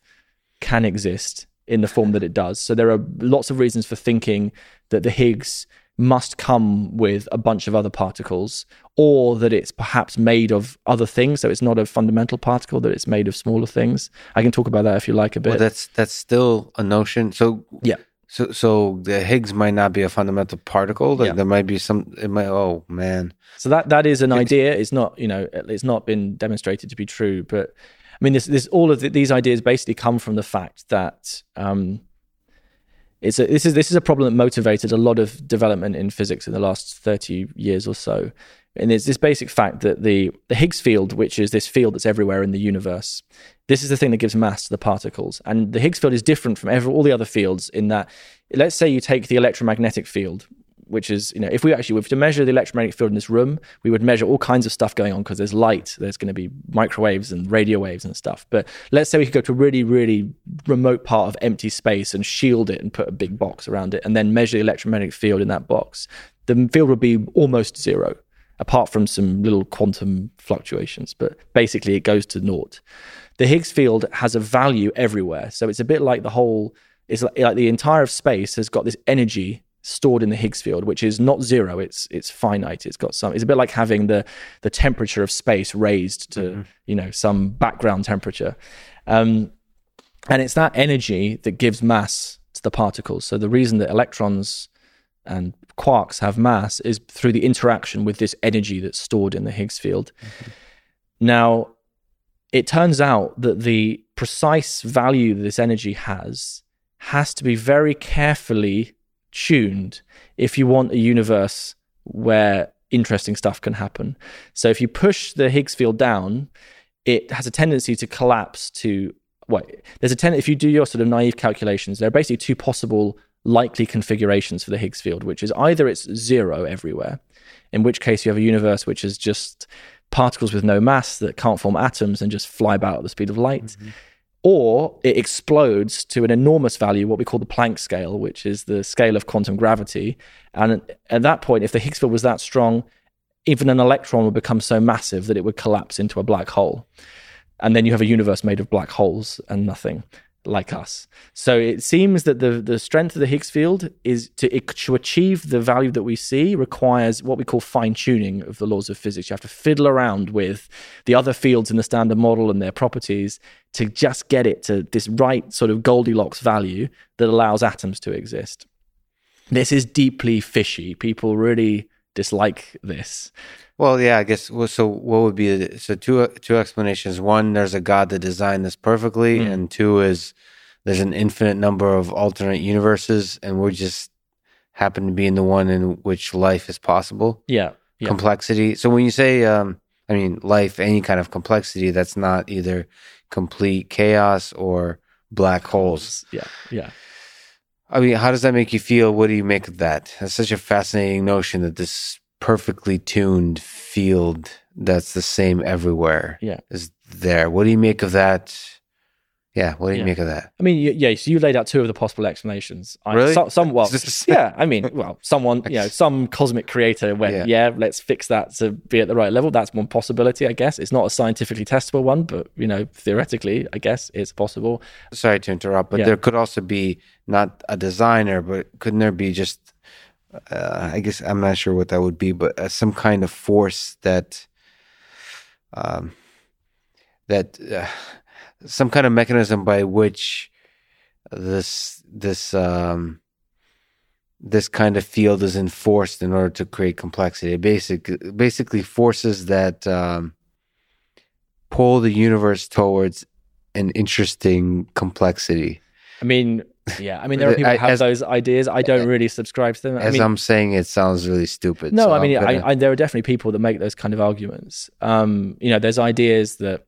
can exist in the form that it does. So there are lots of reasons for thinking that the Higgs must come with a bunch of other particles, or that it's perhaps made of other things. So it's not a fundamental particle; that it's made of smaller things. I can talk about that if you like a bit. Well, that's that's still a notion. So yeah, so, so the Higgs might not be a fundamental particle. Like yeah. There might be some. It might. Oh man. So that that is an idea. It's not. You know, it's not been demonstrated to be true. But I mean, this this all of the, these ideas basically come from the fact that um, it's a, this is this is a problem that motivated a lot of development in physics in the last thirty years or so. And there's this basic fact that the the Higgs field, which is this field that's everywhere in the universe, this is the thing that gives mass to the particles. And the Higgs field is different from every, all the other fields in that, let's say you take the electromagnetic field, which is you know if we actually were to measure the electromagnetic field in this room, we would measure all kinds of stuff going on because there's light, there's going to be microwaves and radio waves and stuff. But let's say we could go to a really really remote part of empty space and shield it and put a big box around it, and then measure the electromagnetic field in that box. The field would be almost zero, apart from some little quantum fluctuations. But basically, it goes to naught. The Higgs field has a value everywhere, so it's a bit like the whole. It's like, like the entire of space has got this energy stored in the Higgs field, which is not zero. It's it's finite. It's got some. It's a bit like having the the temperature of space raised to mm-hmm. you know some background temperature, um, and it's that energy that gives mass to the particles. So the reason that electrons and quarks have mass is through the interaction with this energy that's stored in the Higgs field. Mm-hmm. Now, it turns out that the precise value this energy has has to be very carefully tuned if you want a universe where interesting stuff can happen. So if you push the Higgs field down, it has a tendency to collapse to what there's a ten if you do your sort of naive calculations, there are basically two possible likely configurations for the Higgs field, which is either it's zero everywhere, in which case you have a universe which is just particles with no mass that can't form atoms and just fly about at the speed of light. Mm-hmm or it explodes to an enormous value, what we call the Planck scale, which is the scale of quantum gravity. And at that point, if the Higgs field was that strong, even an electron would become so massive that it would collapse into a black hole. And then you have a universe made of black holes and nothing like us. So it seems that the the strength of the Higgs field is to, to achieve the value that we see requires what we call fine tuning of the laws of physics. You have to fiddle around with the other fields in the standard model and their properties to just get it to this right sort of Goldilocks value that allows atoms to exist. This is deeply fishy. People really dislike this. Well, yeah, I guess. Well, so what would be so two two explanations? One, there's a God that designed this perfectly, mm. and two is there's an infinite number of alternate universes, and we just happen to be in the one in which life is possible. Yeah, yeah. complexity. So when you say, um, I mean, life, any kind of complexity, that's not either complete chaos or black holes. Yeah, yeah. I mean, how does that make you feel? What do you make of that? That's such a fascinating notion that this perfectly tuned field that's the same everywhere yeah. is there. What do you make of that? Yeah, what do you yeah. make of that? I mean, yeah, so you laid out two of the possible explanations. Really? I, so, some, well, yeah, I mean, well, someone, you know, *laughs* some cosmic creator went, yeah. yeah. let's fix that to be at the right level. That's one possibility, I guess. It's not a scientifically testable one, but, you know, theoretically, I guess it's possible. Sorry to interrupt, but yeah. there could also be not a designer, but couldn't there be just uh, I guess I'm not sure what that would be, but uh, some kind of force that, um, that uh, some kind of mechanism by which this this um, this kind of field is enforced in order to create complexity. Basic, basically forces that um, pull the universe towards an interesting complexity. I mean, yeah, I mean, there are *laughs* people who have as, those ideas. I don't really subscribe to them. As I mean, I'm saying, it sounds really stupid. No, so I mean, gonna... I, I, there are definitely people that make those kind of arguments. Um, you know, there's ideas that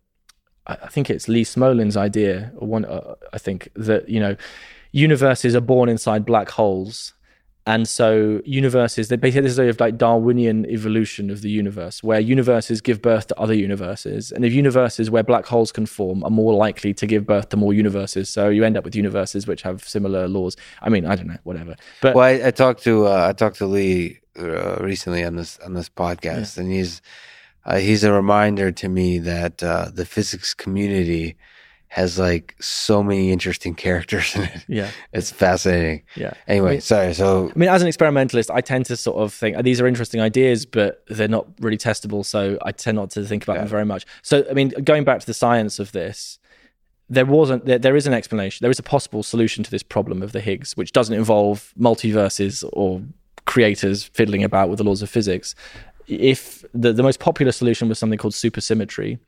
I, think it's Lee Smolin's idea, one, uh, I think that you know, universes are born inside black holes, and so universes, they basically this of like Darwinian evolution of the universe, where universes give birth to other universes. And if universes where black holes can form are more likely to give birth to more universes, so you end up with universes which have similar laws. I mean, I don't know, whatever. But well, I, I talked to uh, I talked to Lee uh, recently on this on this podcast, yeah. and he's uh, he's a reminder to me that uh, the physics community has like so many interesting *laughs* characters in it. Yeah. It's fascinating. Yeah. Anyway, I mean, sorry. So, I mean, as an experimentalist, I tend to sort of think these are interesting ideas, but they're not really testable. So I tend not to think about yeah. them very much. So, I mean, going back to the science of this, there wasn't, there, there is an explanation. There is a possible solution to this problem of the Higgs, which doesn't involve multiverses or creators fiddling about with the laws of physics. If the, the most popular solution was something called supersymmetry,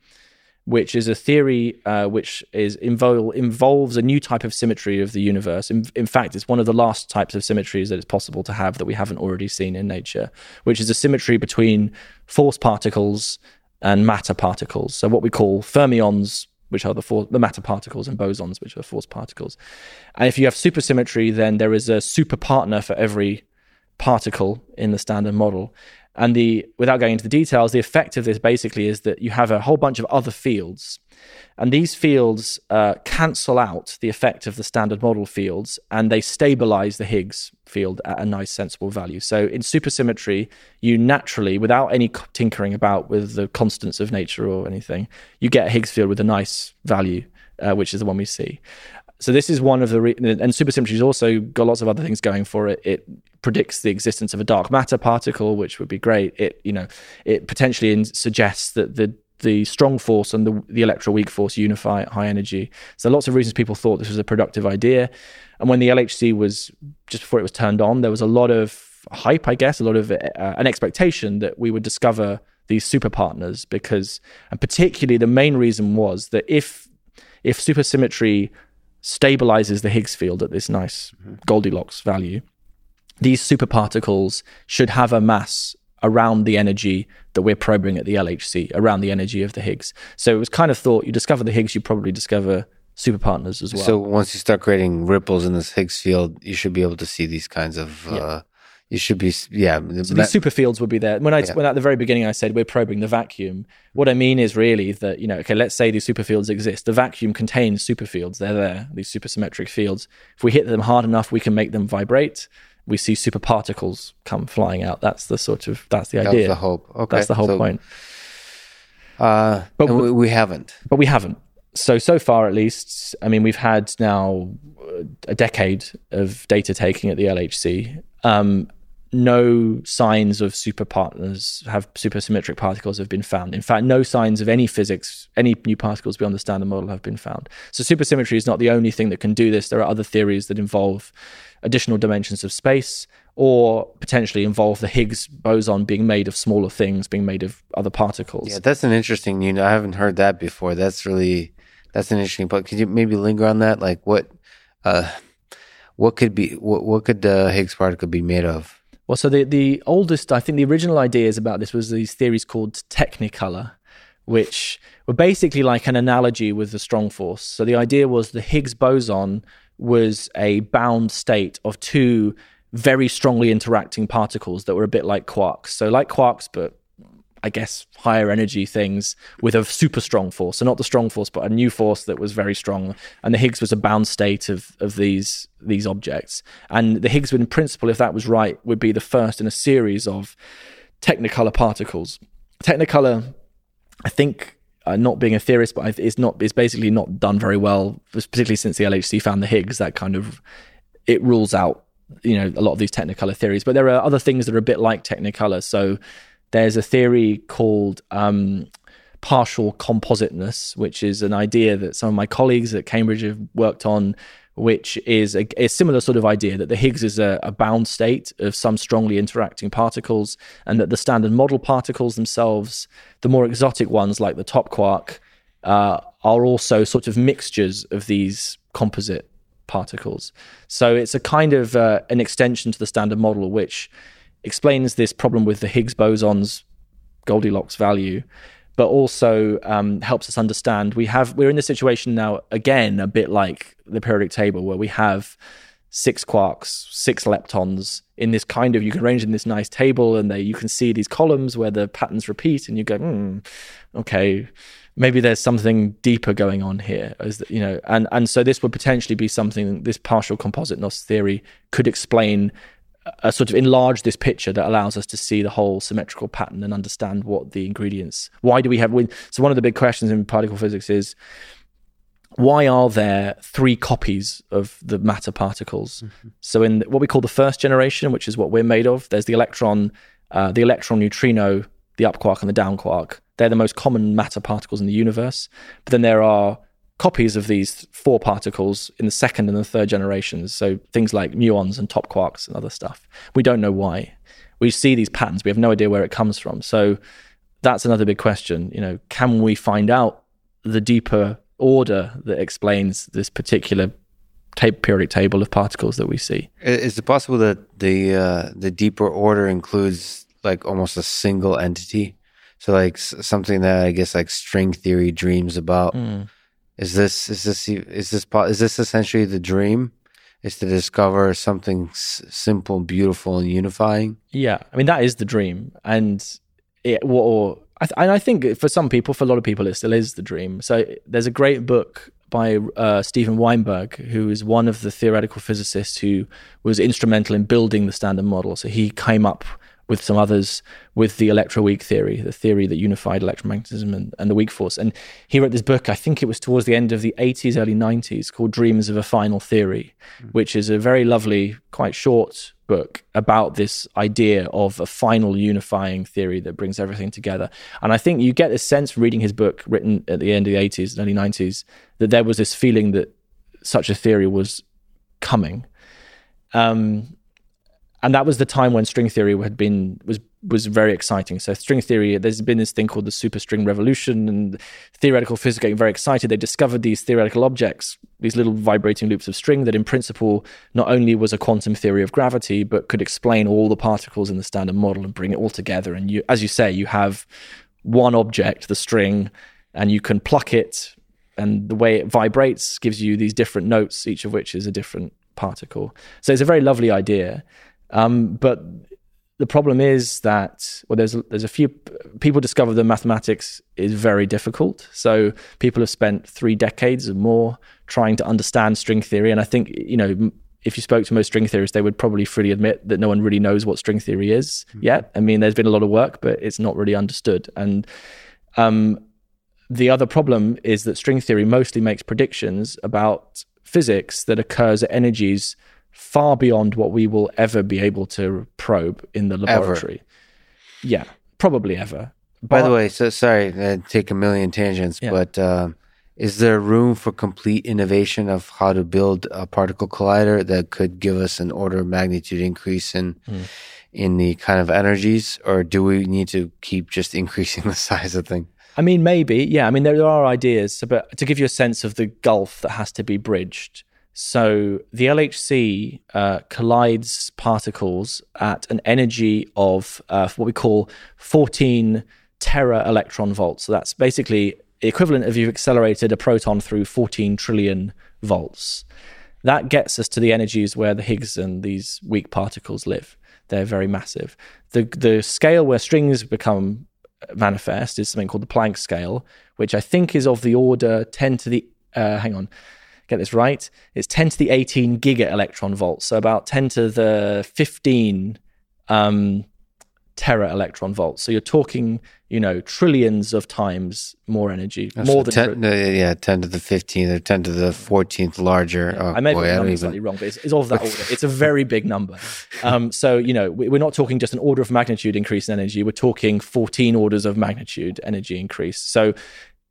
which is a theory uh, which is invol- involves a new type of symmetry of the universe. In, in, fact, it's one of the last types of symmetries that it's possible to have that we haven't already seen in nature, which is a symmetry between force particles and matter particles. So what we call fermions, which are the, for- the matter particles, and bosons, which are force particles. And if you have supersymmetry, then there is a super partner for every particle in the standard model. And the without going into the details, the effect of this basically is that you have a whole bunch of other fields, and these fields uh, cancel out the effect of the standard model fields, and they stabilize the Higgs field at a nice, sensible value. So in supersymmetry, you naturally, without any tinkering about with the constants of nature or anything, you get a Higgs field with a nice value, uh, which is the one we see. So this is one of the re- and supersymmetry's also got lots of other things going for it. It predicts the existence of a dark matter particle, which would be great. It you know it potentially suggests that the the strong force and the, the electroweak force unify at high energy. So lots of reasons people thought this was a productive idea. And when the LHC was just before it was turned on, there was a lot of hype, I guess, a lot of uh, an expectation that we would discover these super partners because, and particularly the main reason was that if if supersymmetry stabilizes the Higgs field at this nice mm-hmm. Goldilocks value, these superparticles should have a mass around the energy that we're probing at the LHC, around the energy of the Higgs. So it was kind of thought you discover the Higgs, you probably discover superpartners as well. So once you start creating ripples in this Higgs field, you should be able to see these kinds of yeah. uh, you should be yeah so these super fields would be there. When i yeah. when at the very beginning i said we're probing the vacuum what i mean is really that you know okay let's say these super fields exist. The vacuum contains super fields. They're there these supersymmetric fields. If we hit them hard enough we can make them vibrate. We see super particles come flying out. That's the sort of that's the idea. that's the hope. Okay that's the whole so, point. uh, but we, we haven't. but we haven't. So so far at least i mean we've had now a decade of data taking at the lhc um, no signs of super partners have supersymmetric particles have been found. In fact, no signs of any physics, any new particles beyond the standard model have been found. So supersymmetry is not the only thing that can do this. There are other theories that involve additional dimensions of space or potentially involve the Higgs boson being made of smaller things, being made of other particles. Yeah, that's an interesting, you know, I haven't heard that before. That's really that's an interesting point. could you maybe linger on that? Like what uh what could be what, what could the Higgs particle be made of? Well, so the, the oldest, I think the original ideas about this was these theories called technicolor, which were basically like an analogy with the strong force. So the idea was the Higgs boson was a bound state of two very strongly interacting particles that were a bit like quarks. So like quarks, but I guess, higher energy things with a super strong force. So not the strong force, but a new force that was very strong. And the Higgs was a bound state of of these these objects. And the Higgs, in principle, if that was right, would be the first in a series of Technicolor particles. Technicolor, I think. Uh, not being a theorist, but it's not. It's basically not done very well, particularly since the LHC found the Higgs. That kind of it rules out you know a lot of these technicolor theories but there are other things that are a bit like technicolor so there's a theory called um, partial compositeness, which is an idea that some of my colleagues at Cambridge have worked on, which is a, a similar sort of idea that the Higgs is a, a, bound state of some strongly interacting particles, and that the standard model particles themselves, the more exotic ones like the top quark, uh, are also sort of mixtures of these composite particles. So it's a kind of uh, an extension to the standard model, which explains this problem with the Higgs boson's Goldilocks value, but also um, helps us understand we have we're in the situation now again a bit like the periodic table where we have six quarks, six leptons in this kind of you can arrange in this nice table and they you can see these columns where the patterns repeat and you go, hmm, okay, maybe there's something deeper going on here as you know and and so this would potentially be something this partial compositeness theory could explain uh, sort of enlarge this picture that allows us to see the whole symmetrical pattern and understand what the ingredients. Why do we have? wind So one of the big questions in particle physics is why are there three copies of the matter particles? Mm-hmm. So in what we call the first generation, which is what we're made of, there's the electron, uh, the electron neutrino, the up quark, and the down quark. They're the most common matter particles in the universe. But then there are copies of these four particles in the second and the third generations. So things like muons and top quarks and other stuff. We don't know why. We see these patterns. We have no idea where it comes from. So that's another big question. You know, can we find out the deeper order that explains this particular periodic table of particles that we see? Is it possible that the uh, the deeper order includes like almost a single entity? So like something that I guess like string theory dreams about. Mm is this is this is this is this essentially the dream? is to discover something s- simple, beautiful, and unifying. Yeah, I mean that is the dream, and it or I th- and I think for some people, for a lot of people, it still is the dream. So there's a great book by uh, Steven Weinberg, who is one of the theoretical physicists who was instrumental in building the Standard Model. So he came up with some others with the electroweak theory, the theory that unified electromagnetism and, and, the weak force. And he wrote this book, I think it was towards the end of the 80s, early 90s, called Dreams of a Final Theory, mm. which is a very lovely, quite short book about this idea of a final unifying theory that brings everything together. And I think you get this sense reading his book written at the end of the 80s, early 90s, that there was this feeling that such a theory was coming. Um, and that was the time when string theory had been was was very exciting. So string theory, there's been this thing called the superstring revolution, and theoretical physics getting very excited. They discovered these theoretical objects, these little vibrating loops of string that, in principle, not only was a quantum theory of gravity, but could explain all the particles in the standard model and bring it all together. And you, as you say, you have one object, the string, and you can pluck it, and the way it vibrates gives you these different notes, each of which is a different particle. So it's a very lovely idea. Um, but the problem is that well, there's there's a few people discover that mathematics is very difficult. So people have spent three decades or more trying to understand string theory, and I think you know if you spoke to most string theorists, they would probably freely admit that no one really knows what string theory is mm-hmm. yet. I mean, there's been a lot of work, but it's not really understood. And um, the other problem is that string theory mostly makes predictions about physics that occurs at energies far beyond what we will ever be able to probe in the laboratory. Ever. Yeah, probably ever. By but, the way, so sorry to take a million tangents, yeah. but uh, is there room for complete innovation of how to build a particle collider that could give us an order of magnitude increase in mm. in the kind of energies, or do we need to keep just *laughs* increasing the size of things? I mean, maybe, yeah. I mean, there are ideas, but to give you a sense of the gulf that has to be bridged, so the LHC uh, collides particles at an energy of uh, what we call 14 tera electron volts. So that's basically equivalent of you've accelerated a proton through 14 trillion volts. That gets us to the energies where the Higgs and these weak particles live. They're very massive. The the scale where strings become manifest is something called the Planck scale, which I think is of the order 10 to the uh, hang on get this right, it's 10 to the 18 giga electron volts, so about 10 to the 15 um, tera electron volts. So you're talking, you know, trillions of times more energy, more than 10, uh, yeah, 10 to the 15th or 10 to the 14th larger. Yeah. Oh, I may boy, be slightly wrong, but it's, it's of that order. It's a very big number. *laughs* Um, so you know, we're not talking just an order of magnitude increase in energy. We're talking 14 orders of magnitude energy increase. So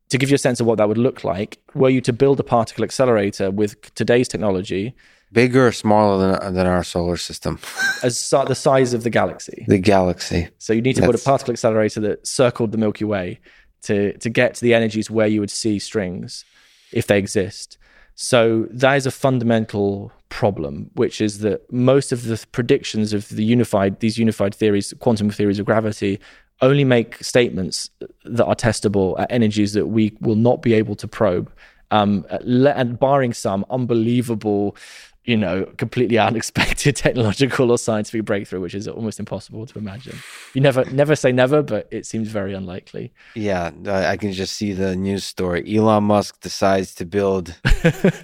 to give you a sense of what that would look like, were you to build a particle accelerator with today's technology, bigger or smaller than, than our solar system, *laughs* as the size of the galaxy. The galaxy. So you need to That's... put a particle accelerator that circled the Milky Way to to get to the energies where you would see strings, if they exist. So that is a fundamental problem, which is that most of the predictions of the unified these unified theories, quantum theories of gravity, only make statements that are testable at energies that we will not be able to probe. Um, and barring some unbelievable, you know, completely *laughs* unexpected technological or scientific breakthrough, which is almost impossible to imagine. You never, never say never, but it seems very unlikely. Yeah, I can just see the news story. Elon Musk decides to build *laughs*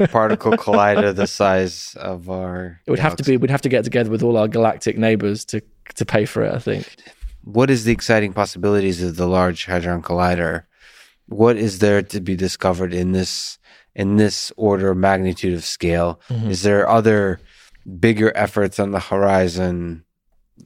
particle collider the size of our. It would galaxy. have to be. We'd have to get together with all our galactic neighbors to to pay for it. I think what is the exciting possibilities of the Large Hadron Collider? What is there to be discovered in this in this order of magnitude of scale? Mm-hmm. Is there other bigger efforts on the horizon?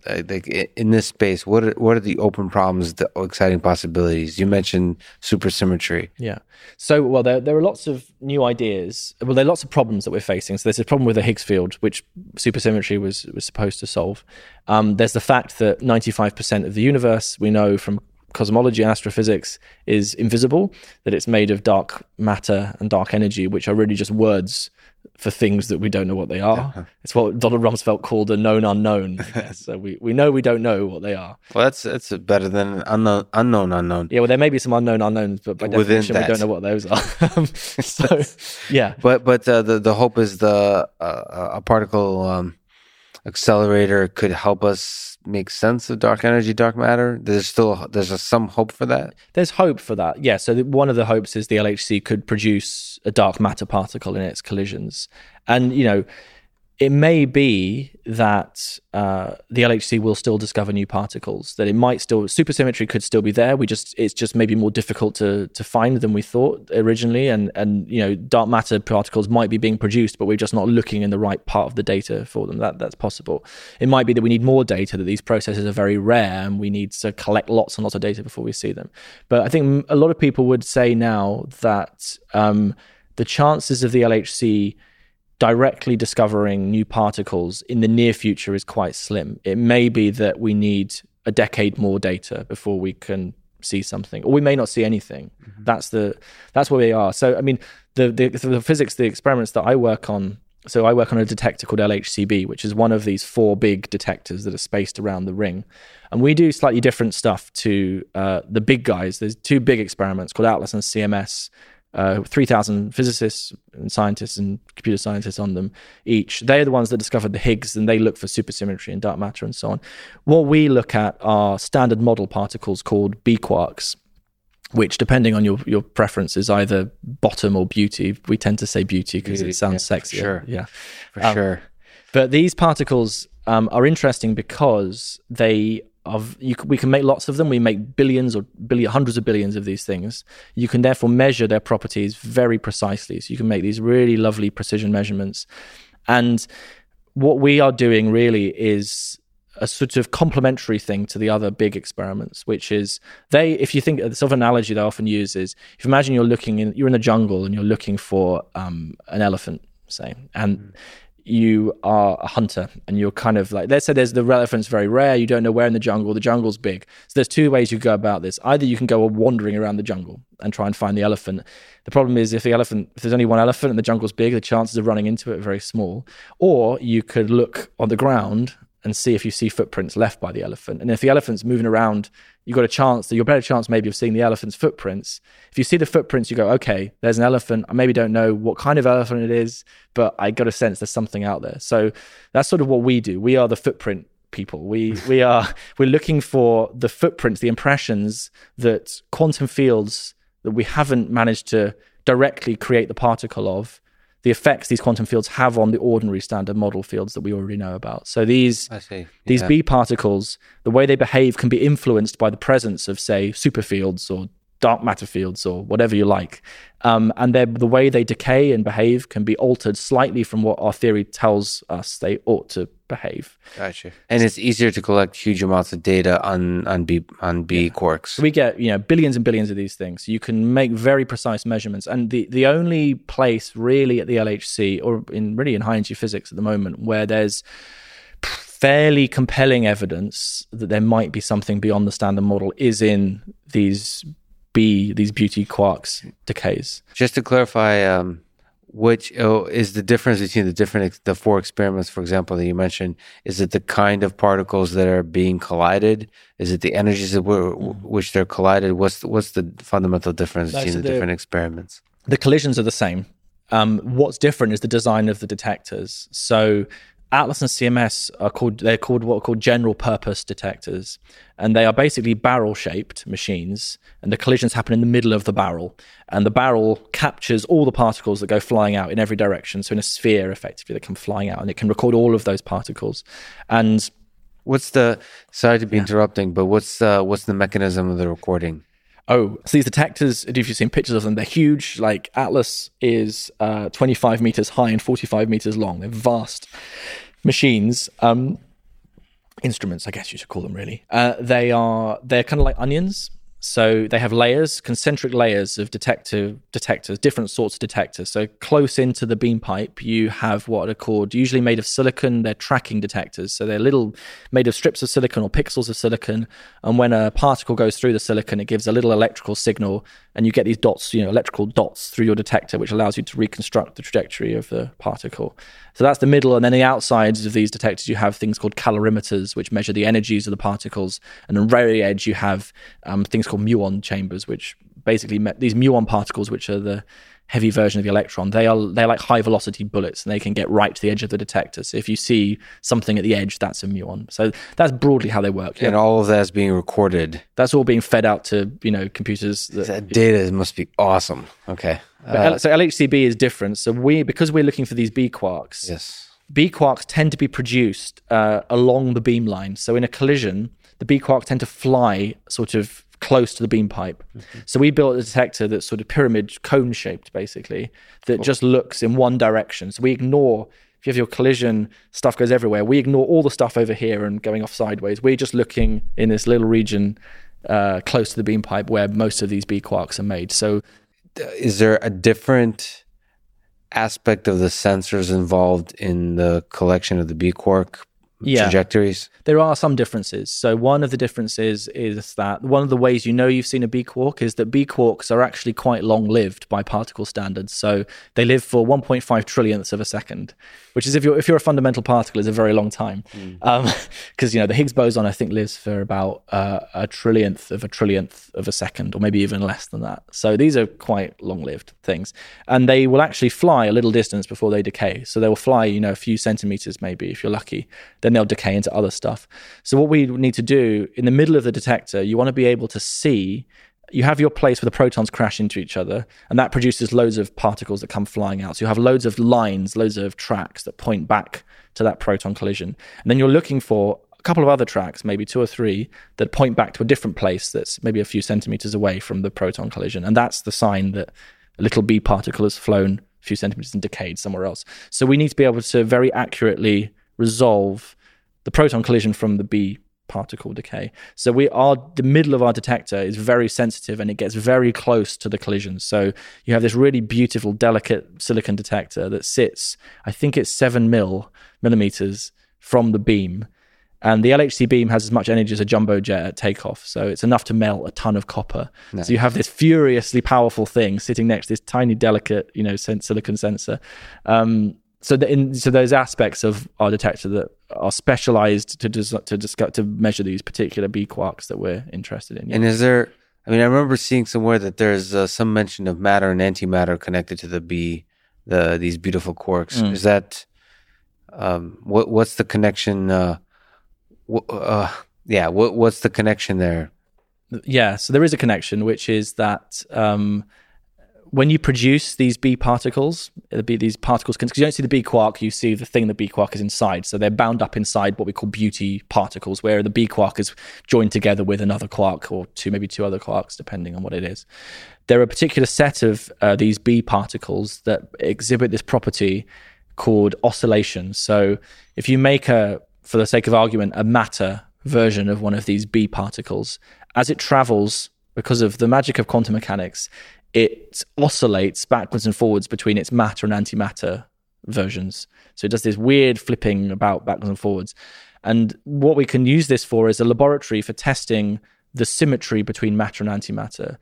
Like in this space, what are, what are the open problems, the exciting possibilities? You mentioned supersymmetry. Yeah. So, well, there there are lots of new ideas. Well, there are lots of problems that we're facing. So, there's a problem with the Higgs field, which supersymmetry was was supposed to solve. Um, there's the fact that 95% of the universe we know from cosmology and astrophysics is invisible, that it's made of dark matter and dark energy, which are really just words for things that we don't know what they are. Yeah. It's what Donald Rumsfeld called a known unknown. *laughs* so we, we know we don't know what they are. Well, that's that's better than unknown unknown unknown. Yeah, well, there may be some unknown unknowns, but by Within definition, that. we don't know what those are. *laughs* so *laughs* yeah, but but uh, the the hope is the uh, a particle um, accelerator could help us make sense of dark energy, dark matter. There's still there's some hope for that. There's hope for that. Yeah. So one of the hopes is the LHC could produce a dark matter particle in its collisions, and you know it may be that uh, the LHC will still discover new particles. That it might still supersymmetry could still be there. We just it's just maybe more difficult to to find than we thought originally. And and you know dark matter particles might be being produced, but we're just not looking in the right part of the data for them. That that's possible. It might be that we need more data. That these processes are very rare, and we need to collect lots and lots of data before we see them. But I think a lot of people would say now that um, the chances of the LHC directly discovering new particles in the near future is quite slim. It may be that we need a decade more data before we can see something, or we may not see anything. Mm-hmm. That's the that's where we are. So I mean, the, the the physics, the experiments that I work on. So I work on a detector called LHCb, which is one of these four big detectors that are spaced around the ring, and we do slightly different stuff to uh, the big guys. There's two big experiments called Atlas and CMS uh, 3,000 physicists and scientists and computer scientists on them each. They're the ones that discovered the Higgs and they look for supersymmetry and dark matter and so on. What we look at are standard model particles called B quarks, which, depending on your, your preference, is either bottom or beauty. We tend to say beauty because it sounds yeah, sexier. Sure. Yeah. For um, sure. But these particles um, are interesting because they of you, we can make lots of them. We make billions or billion, hundreds of billions of these things. You can therefore measure their properties very precisely. So you can make these really lovely precision measurements. And what we are doing really is a sort of complementary thing to the other big experiments, which is they, if you think the sort of analogy they often use is, if you imagine you're looking in, you're in the jungle and you're looking for um, an elephant, say, and mm you are a hunter and you're kind of like let's say there's the elephant's very rare you don't know where in the jungle the jungle's big. So there's two ways you go about this. Either you can go wandering around the jungle and try and find the elephant. The problem is if the elephant if there's only one elephant and the jungle's big the chances of running into it are very small. Or you could look on the ground and see if you see footprints left by the elephant. And if the elephant's moving around you've got a chance, you're better chance maybe of seeing the elephant's footprints. If you see the footprints, you go, okay, there's an elephant. I maybe don't know what kind of elephant it is, but I got a sense there's something out there. So that's sort of what we do. We are the footprint people. We *laughs* we are we're looking for the footprints, the impressions that quantum fields that we haven't managed to directly create the particle of the effects these quantum fields have on the ordinary standard model fields that we already know about. So these yeah. these B particles, the way they behave can be influenced by the presence of, say, superfields or dark matter fields or whatever you like. Um, and the way they decay and behave can be altered slightly from what our theory tells us they ought to behave. Gotcha. And it's easier to collect huge amounts of data on on B on B yeah. quarks. We get you know billions and billions of these things. You can make very precise measurements, and the the only place really at the LHC or in really in high energy physics at the moment where there's fairly compelling evidence that there might be something beyond the standard model is in these B these beauty quarks decays. Just to clarify. Um which oh, is the difference between the different the four experiments for example that you mentioned is it the kind of particles that are being collided is it the energies at mm. which they're collided what's the, what's the fundamental difference no, between so the, the, different experiments the collisions are the same um, what's different is the design of the detectors so Atlas and CMS are called they're called what are called general purpose detectors, and they are basically barrel shaped machines, and the collisions happen in the middle of the barrel, and the barrel captures all the particles that go flying out in every direction. So in a sphere, effectively, that come flying out, and it can record all of those particles. And what's the sorry to be yeah. interrupting, but what's uh, what's the mechanism of the recording? Oh, so these detectors, if you've seen pictures of them, they're huge. Like Atlas is uh, 25 meters high and 45 meters long. They're vast machines. Um, instruments, I guess you should call them really. Uh, they are they're kind of like onions. So they have layers, concentric layers of detector detectors, different sorts of detectors. So close into the beam pipe, you have what are called usually made of silicon. They're tracking detectors. So they're little made of strips of silicon or pixels of silicon. And when a particle goes through the silicon, it gives a little electrical signal, and you get these dots, you know, electrical dots through your detector, which allows you to reconstruct the trajectory of the particle. So that's the middle, and then the outsides of these detectors, you have things called calorimeters, which measure the energies of the particles, and on the very edge, you have um, things called muon chambers, which basically me- these muon particles, which are the heavy version of the electron. They are they're like high velocity bullets, and they can get right to the edge of the detector. So if you see something at the edge, that's a muon. So that's broadly how they work. And all of that is being recorded. That's all being fed out to you know computers. That, That data must be awesome. Okay. Uh, so LHCb is different. So we because we're looking for these B quarks. yes. B quarks tend to be produced uh, along the beam line. So in a collision, the B quarks tend to fly sort of close to the beam pipe. So we built a detector that's sort of pyramid cone shaped, basically, that just looks in one direction. So we ignore. If you have your collision, stuff goes everywhere. We ignore all the stuff over here and going off sideways. We're just looking in this little region uh, close to the beam pipe where most of these B quarks are made. So Is there a different aspect of the sensors involved in the collection of the B quark Yeah. trajectories? There are some differences. So one of the differences is that one of the ways you know you've seen a B quark is that B quarks are actually quite long lived by particle standards. So they live for 1.5 trillionths of a second, which is if you're if you're a fundamental particle is a very long time. *laughs* Because you know the Higgs boson I think lives for about uh, a trillionth of a trillionth of a second, or maybe even less than that. So these are quite long lived things, and they will actually fly a little distance before they decay. So they will fly you know a few centimeters maybe if you're lucky. Then they'll decay into other stuff. So what we need to do in the middle of the detector, you want to be able to see. You have your place where the protons crash into each other, and that produces loads of particles that come flying out. So you have loads of lines, loads of tracks that point back to that proton collision. And then you're looking for a couple of other tracks, maybe two or three, that point back to a different place that's maybe a few centimeters away from the proton collision. And that's the sign that a little B particle has flown a few centimeters and decayed somewhere else. So we need to be able to very accurately resolve the proton collision from the B particle decay. So we are the middle of our detector is very sensitive and it gets very close to the collision. So you have this really beautiful, delicate silicon detector that sits, I think it's seven mil millimeters from the beam. And the LHC beam has as much energy as a jumbo jet at takeoff. So it's enough to melt a ton of copper. So you have this furiously powerful thing sitting next to this tiny, delicate, you know, silicon sensor. Um, so the, in, so those aspects of our detector that are specialized to dis- to discuss, to measure these particular B quarks that we're interested in. Yeah. And is there? I mean, I remember seeing somewhere that there's uh, some mention of matter and antimatter connected to the B, the these beautiful quarks. Mm. Is that um, what? What's the connection? Uh, wh- uh, yeah, what what's the connection there? Yeah, so there is a connection, which is that um, when you produce these B particles, be these particles, because you don't see the B quark, you see the thing the B quark is inside. So they're bound up inside what we call beauty particles, where the B quark is joined together with another quark or two, maybe two other quarks, depending on what it is. There are a particular set of uh, these B particles that exhibit this property called oscillation. So if you make a, for the sake of argument, a matter version of one of these B particles, as it travels, because of the magic of quantum mechanics, it oscillates backwards and forwards between its matter and antimatter versions. So it does this weird flipping about backwards and forwards. And what we can use this for is a laboratory for testing the symmetry between matter and antimatter.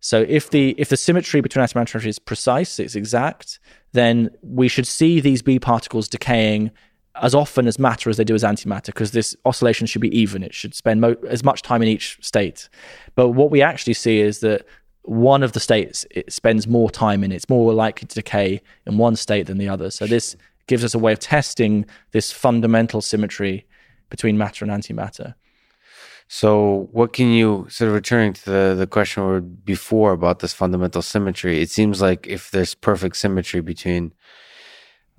So if the if the symmetry between atom and matter is precise, it's exact, then we should see these B particles decaying as often as matter as they do as antimatter, because this oscillation should be even. It should spend mo- as much time in each state. But what we actually see is that one of the states it spends more time in. It's more likely to decay in one state than the other. So this gives us a way of testing this fundamental symmetry between matter and antimatter. So, what can you sort of returning to the the question we were before about this fundamental symmetry? It seems like if there's perfect symmetry between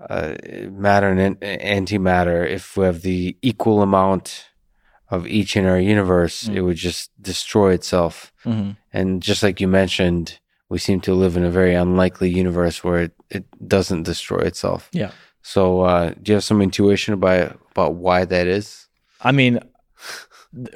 uh, matter and antimatter, if we have the equal amount of each in our universe, it would just destroy itself. Mhm. And just like you mentioned, we seem to live in a very unlikely universe where it, it doesn't destroy itself. Yeah. So, uh, do you have some intuition about about why that is? I mean,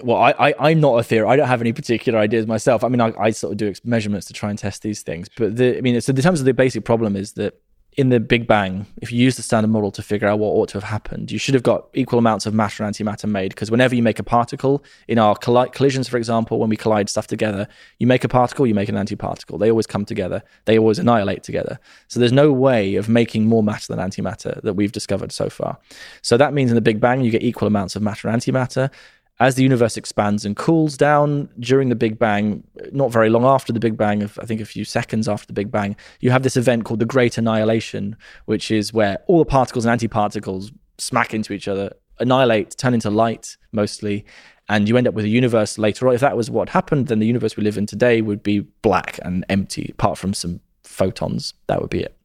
well, I, I am not a theorist. I don't have any particular ideas myself. I mean, I, I sort of do measurements to try and test these things. But the, I mean, so in terms of the basic problem is that in the Big Bang, if you use the standard model to figure out what ought to have happened, you should have got equal amounts of matter and antimatter made. Because whenever you make a particle, in our colli- collisions, for example, when we collide stuff together, you make a particle, you make an antiparticle. They always come together. They always annihilate together. So there's no way of making more matter than antimatter that we've discovered so far. So that means in the Big Bang, you get equal amounts of matter and antimatter as the universe expands and cools down during the Big Bang, not very long after the Big Bang, I think a few seconds after the Big Bang, you have this event called the Great Annihilation, which is where all the particles and antiparticles smack into each other, annihilate, turn into light mostly, and you end up with a universe later on. If that was what happened, then the universe we live in today would be black and empty, apart from some photons. That would be it.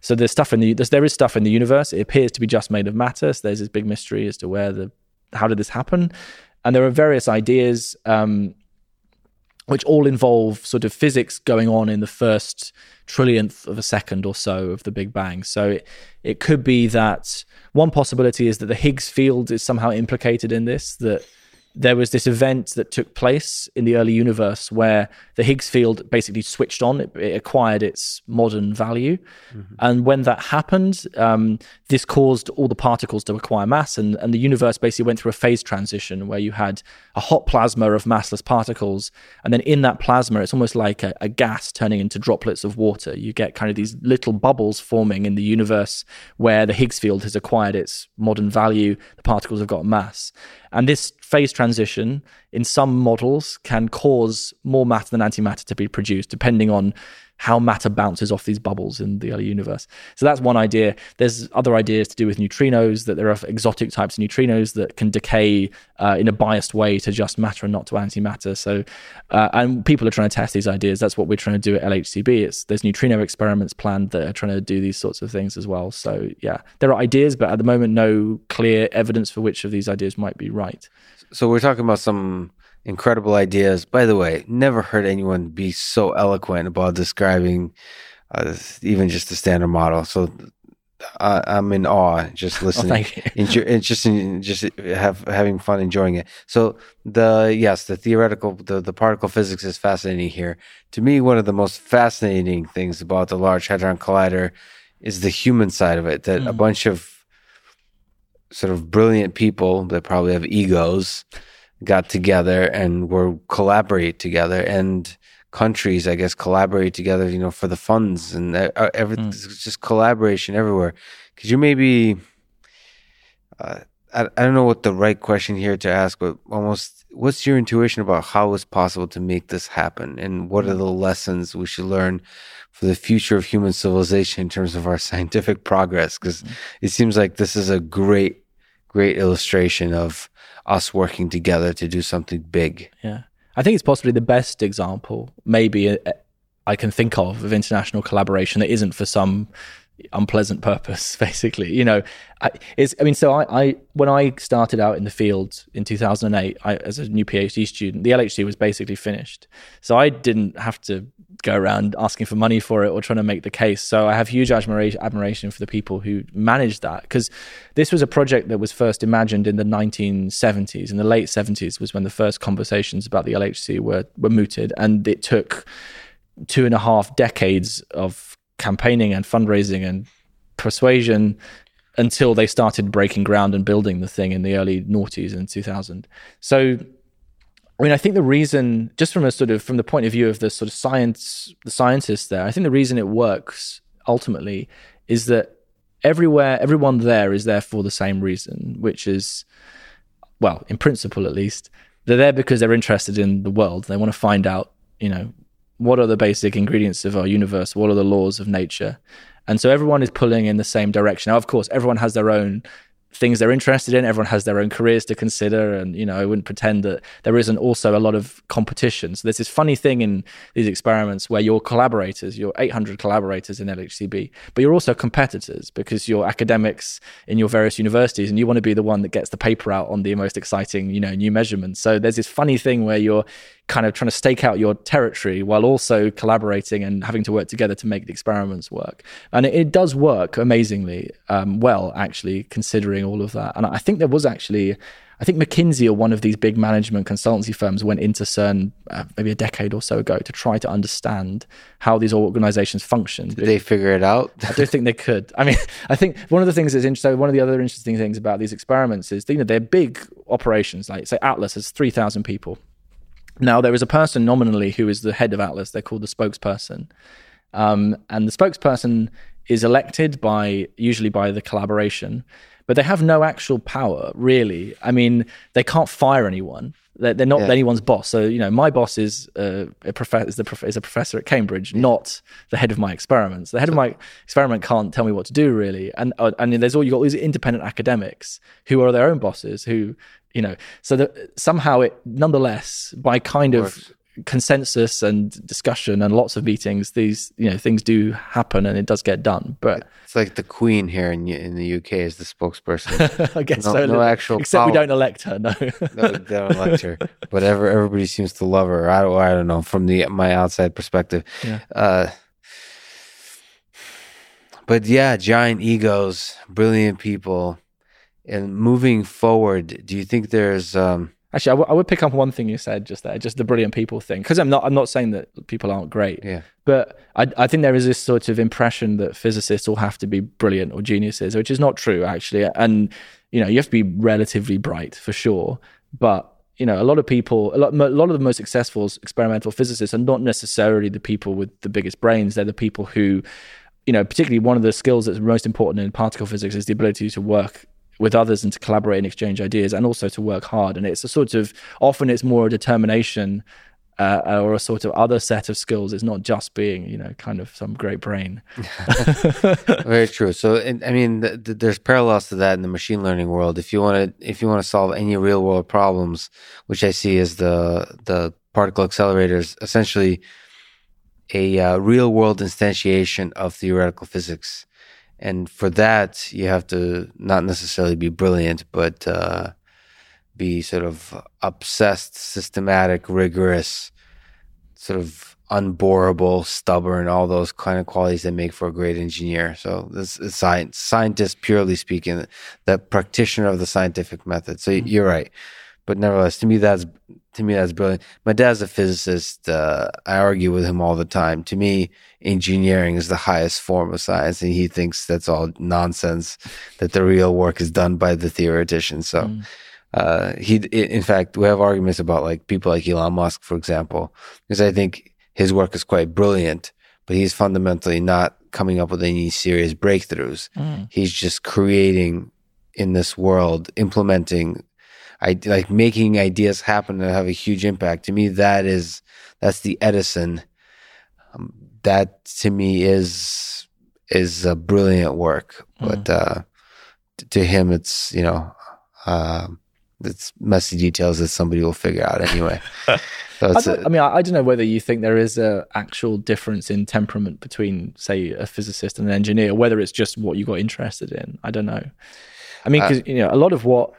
So there's stuff in the there is stuff in the universe. It appears to be just made of matter. So there's this big mystery as to where the how did this happen? And there are various ideas um, which all involve sort of physics going on in the first trillionth of a second or so of the Big Bang. So it, it could be that one possibility is that the Higgs field is somehow implicated in this, that there was this event that took place in the early universe where the Higgs field basically switched on, it, it acquired its modern value. Mm-hmm. And when that happened, um, this caused all the particles to acquire mass, and, and the universe basically went through a phase transition where you had a hot plasma of massless particles. And then in that plasma, it's almost like a, a gas turning into droplets of water. You get kind of these little bubbles forming in the universe where the Higgs field has acquired its modern value, the particles have got mass. And this phase transition in some models can cause more matter than antimatter to be produced, depending on how matter bounces off these bubbles in the early universe. So that's one idea. There's other ideas to do with neutrinos, that there are exotic types of neutrinos that can decay uh, in a biased way to just matter and not to antimatter. So, uh, and people are trying to test these ideas. That's what we're trying to do at LHCb. It's there's neutrino experiments planned that are trying to do these sorts of things as well. So yeah, there are ideas, but at the moment, no clear evidence for which of these ideas might be right. So we're talking about some incredible ideas. By the way, never heard anyone be so eloquent about describing uh, even just the standard model. So uh, I'm in awe just *laughs* oh, listening. oh, Enjoy, just just have having fun enjoying it. So the yes, the theoretical the, the particle physics is fascinating here. To me, one of the most fascinating things about the Large Hadron Collider is the human side of it. That mm. a bunch of sort of brilliant people that probably have egos got together and were collaborate together and countries i guess collaborate together you know for the funds and uh, everything mm. just collaboration everywhere could you maybe uh, I, I don't know what the right question here to ask but almost what's your intuition about how it's possible to make this happen and what are the lessons we should learn for the future of human civilization in terms of our *laughs* scientific progress because mm. it seems like this is a great great illustration of us working together to do something big. Yeah. I think it's possibly the best example, maybe uh, I can think of, of international collaboration that isn't for some unpleasant purpose *laughs* basically you know. I, i mean so I, I when i started out in the field in 2008 I, as a new phd student the lhc was basically finished. So i didn't have to go around asking for money for it or trying to make the case. So i have huge admiration, admiration for the people who managed that because this was a project that was first imagined in the 1970s in the late 70s was when the first conversations about the lhc were were mooted and it took two and a half decades of campaigning and fundraising and persuasion until they started breaking ground and building the thing in the early noughties in 2000. So, I mean, I think the reason, just from a sort of from the point of view of the sort of science, the scientists there, I think the reason it works ultimately is that everywhere, everyone there is there for the same reason, which is, well, in principle at least, they're there because they're interested in the world. They want to find out, you know, what are the basic ingredients of our universe? What are the laws of nature? And so everyone is pulling in the same direction. Now, of course, everyone has their own things they're interested in. Everyone has their own careers to consider. And, you know, I wouldn't pretend that there isn't also a lot of competition. So there's this funny thing in these experiments where you're collaborators, you're 800 collaborators in LHCb, but you're also competitors because you're academics in your various universities and you want to be the one that gets the paper out on the most exciting, you know, new measurements. So there's this funny thing where you're kind of trying to stake out your territory while also collaborating and having to work together to make the experiments work. And it, it does work amazingly um, well, actually, considering all of that. And I think there was actually, I think McKinsey or one of these big management consultancy firms went into CERN uh, maybe a decade or so ago to try to understand how these organizations function. Did they figure it out? I don't think they could. I mean, I think one of the things that's interesting, one of the other interesting things about these experiments is, you know, they're big operations. Like, say, Atlas has 3,000 people. Now, there is a person nominally who is the head of Atlas. They're called the spokesperson. Um, and the spokesperson is elected by, usually by the collaboration but they have no actual power, really. I mean, they can't fire anyone. They're, they're not yeah. anyone's boss. So you know, my boss is uh, a professor is, prof- is, a professor at Cambridge, yeah. not the head of my experiments. The head so, of my experiment can't tell me what to do, really. And uh, and there's all you've got these independent academics who are their own bosses, who you know. So that somehow it, nonetheless, by kind of consensus and discussion and lots of meetings, these you know things do happen and it does get done. But it's like the Queen here in in the UK is the spokesperson. *laughs* I guess no, so. No actual, except power. we don't elect her. No, no they don't *laughs* elect her. But ever, everybody seems to love her. I don't, I don't know from the my outside perspective. Yeah. Uh, but yeah, giant egos, brilliant people, and moving forward. Do you think there's um, Actually, I, w- I would pick up one thing you said just there, just the brilliant people thing, because I'm not I'm not saying that people aren't great. Yeah. But I I think there is this sort of impression that physicists all have to be brilliant or geniuses, which is not true actually. And you know, you have to be relatively bright for sure, but you know, a lot of people, a lot, a lot of the most successful experimental physicists are not necessarily the people with the biggest brains. They're the people who, you know, particularly one of the skills that's most important in particle physics is the ability to work with others and to collaborate and exchange ideas and also to work hard. And it's a sort of often it's more a determination uh, or a sort of other set of skills. It's not just being, you know, kind of some great brain. *laughs* Very true. So, I mean, th- th- there's parallels to that in the machine learning world. If you want to, if you want to solve any real world problems, which I see as the the particle accelerators, essentially a uh, real world instantiation of theoretical physics and for that you have to not necessarily be brilliant but uh, be sort of obsessed systematic rigorous sort of unborable stubborn all those kind of qualities that make for a great engineer. So this is science scientist purely speaking the practitioner of the scientific method. So mm-hmm. you're right but nevertheless to me that's to me that's brilliant my dad's a physicist uh, i argue with him all the time to me engineering is the highest form of science and he thinks that's all nonsense that the real work is done by the theoreticians so mm. uh, he in fact we have arguments about like people like elon musk for example because i think his work is quite brilliant but he's fundamentally not coming up with any serious breakthroughs mm. he's just creating in this world implementing I, like making ideas happen and have a huge impact to me that is that's the edison um, that to me is is a brilliant work. Mm. But uh, to him, it's you know, uh, it's messy details that somebody will figure out anyway. *laughs* so I, I, mean, I, I, don't know whether you think there is a actual difference in temperament between, say, a physicist and an engineer, whether it's just what you got interested in. I don't know. I mean, because uh, you know, a lot of what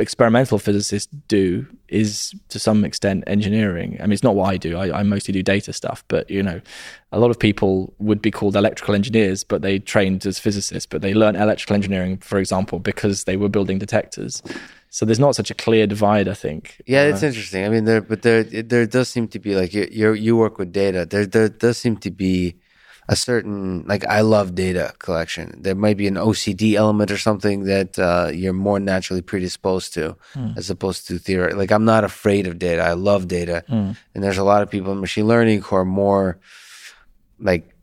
experimental physicists do is to some extent engineering. I mean, it's not what I do. I, I, mostly do data stuff, but you know, a lot of people would be called electrical engineers, but they trained as physicists, but they learn electrical engineering, for example, because they were building detectors. So there's not such a clear divide, I think. Yeah, uh, it's interesting. I mean, there, but there, there does seem to be like you, you work with data. There, there does seem to be a certain like I love data collection. There might be an OCD element or something that uh, you're more naturally predisposed to, mm. as opposed to theory. Like I'm not afraid of data. I love data, mm. and there's a lot of people in machine learning who are more like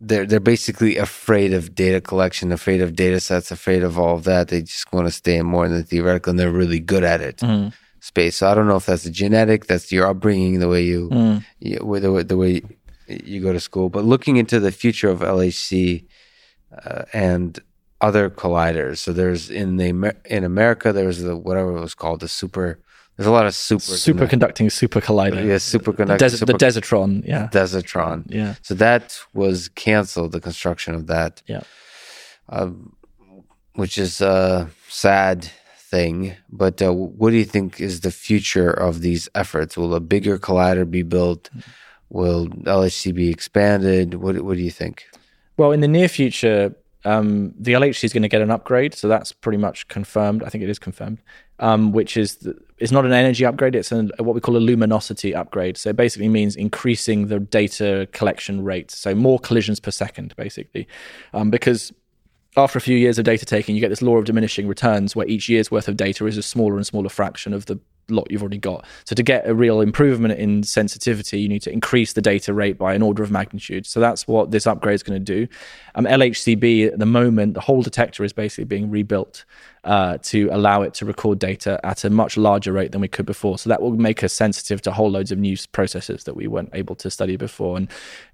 they're they're basically afraid of data collection, afraid of data sets, afraid of all of that. They just want to stay more in the theoretical, and they're really good at it. Mm. Space. So I don't know if that's a genetic, that's your upbringing, the way you, mm. you the, the way you go to school. But looking into the future of LHC uh, and other colliders, so there's in the in America there's the whatever it was called the super. There's a lot of super superconducting super collider. Yeah, superconducting. The, des- super, the Desertron. Yeah, Desertron. Yeah. So that was canceled. The construction of that. Yeah. Uh, which is a sad thing. But uh, what do you think is the future of these efforts? Will a bigger collider be built? Mm-hmm Will LHC be expanded? What, what do you think? Well, in the near future, um, the LHC is going to get an upgrade, so that's pretty much confirmed. I think it is confirmed. um, which is the, it's not an energy upgrade; it's an, what we call a luminosity upgrade. So it basically means increasing the data collection rate, so more collisions per second, basically, um, because after a few years of data taking, you get this law of diminishing returns where each year's worth of data is a smaller and smaller fraction of the lot you've already got. So to get a real improvement in sensitivity, you need to increase the data rate by an order of magnitude. So that's what this upgrade is going to do. Um, LHCb at the moment, the whole detector is basically being rebuilt uh, to allow it to record data at a much larger rate than we could before. So that will make us sensitive to whole loads of new processes that we weren't able to study before. And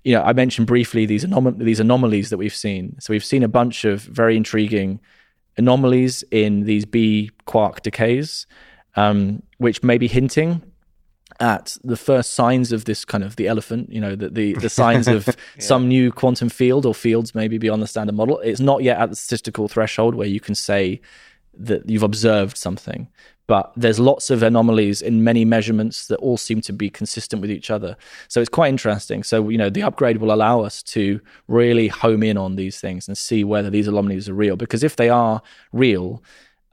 you know, I mentioned briefly these anom- these anomalies that we've seen. So we've seen a bunch of very intriguing anomalies in these B quark decays um, which may be hinting at the first signs of this kind of the elephant, you know, the the, the *laughs* signs of yeah. some new quantum field or fields maybe beyond the standard model. It's not yet at the statistical threshold where you can say that you've observed something, but there's lots of anomalies in many measurements that all seem to be consistent with each other. So it's quite interesting. So you know, the upgrade will allow us to really home in on these things and see whether these anomalies are real. Because if they are real,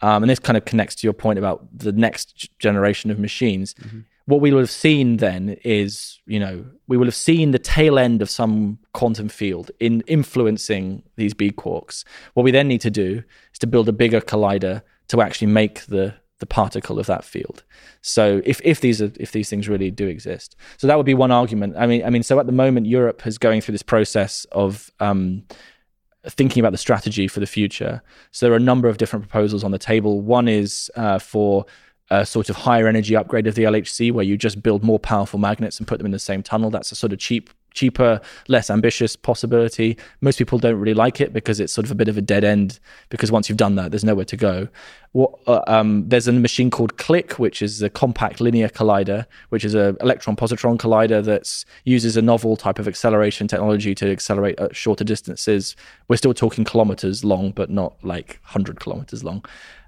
um, and this kind of connects to your point about the next generation of machines. Mm-hmm. What we will have seen then is, you know, we will have seen the tail end of some quantum field in influencing these B quarks. What we then need to do is to build a bigger collider to actually make the the particle of that field. So if if these are if these things really do exist, so that would be one argument. I mean, I mean, so at the moment Europe is going through this process of um, thinking about the strategy for the future. So there are a number of different proposals on the table. One is uh, for a sort of higher energy upgrade of the LHC, where you just build more powerful magnets and put them in the same tunnel. That's a sort of cheap cheaper, less ambitious possibility. Most people don't really like it because it's sort of a bit of a dead end. Because once you've done that, there's nowhere to go. What, uh, um, there's a machine called CLIC, which is a compact linear collider, which is an electron positron collider that uses a novel type of acceleration technology to accelerate at shorter distances. We're still talking kilometers long, but not like hundred kilometers long.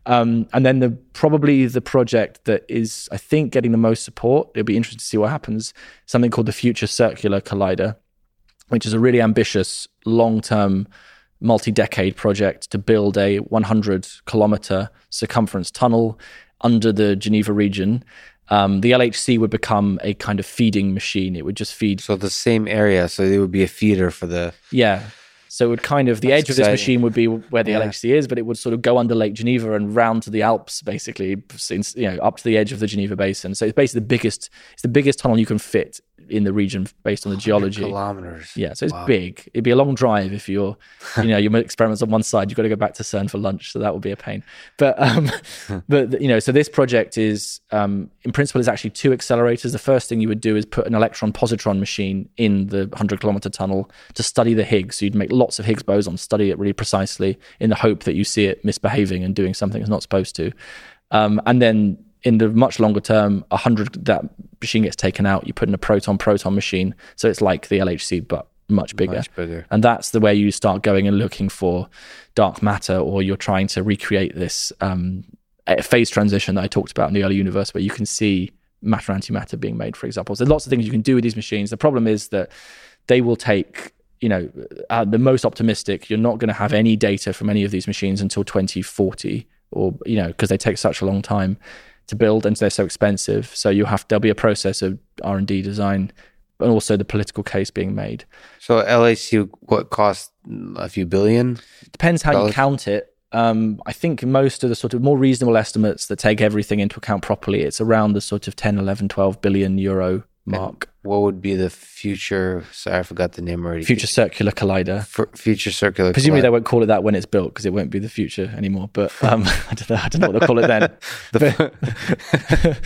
Um, and then the probably the project that is, I think, getting the most support. It'll be interesting to see what happens. Something called the Future Circular Collider, which is a really ambitious, long-term, multi-decade project to build a 100 kilometer circumference tunnel under the Geneva region. Um, the LHC would become a kind of feeding machine. It would just feed. So the same area. So it would be a feeder for the. Yeah. So it would kind of the That's edge exciting. of this machine would be where the yeah. LHC is, but it would sort of go under Lake Geneva and round to the Alps, basically, since you know up to the edge of the Geneva Basin. So it's basically the biggest. It's the biggest tunnel you can fit in the region based on the geology. Kilometers. Yeah, so it's wow. big. It'd be a long drive if you're, you know, *laughs* your experiments on one side. You've got to go back to CERN for lunch, so that would be a pain. But, um, *laughs* but you know, so this project is, um, in principle, is actually two accelerators. The first thing you would do is put an electron positron machine in the 100 kilometer tunnel to study the Higgs. So you'd make lots of Higgs boson, study it really precisely, in the hope that you see it misbehaving and doing something it's not supposed to. Um, and then in the much longer term, a 100 that machine gets taken out. You put in a proton proton machine, so it's like the LHC but much bigger. Much bigger. And that's the way you start going and looking for dark matter, or you're trying to recreate this um, phase transition that I talked about in the early universe, where you can see matter antimatter being made, for example. So there's lots of things you can do with these machines. The problem is that they will take you know, uh, the most optimistic, you're not going to have any data from any of these machines until 2040, or you know, because they take such a long time to build and they're so expensive. So you have there'll be a process of R and D design, and also the political case being made. So LHC what cost a few billion? Depends how dollars? you count it. Um, I think most of the sort of more reasonable estimates that take everything into account properly, it's around the sort of 10, 11, 12 billion euro mark. And what would be the future? Sorry, I forgot the name already. Future Circular Collider. For future Circular. Presumably, they won't call it that when it's built because it won't be the future anymore. But um, *laughs* I don't know. I don't know what they'll call it then. *laughs* *laughs* the,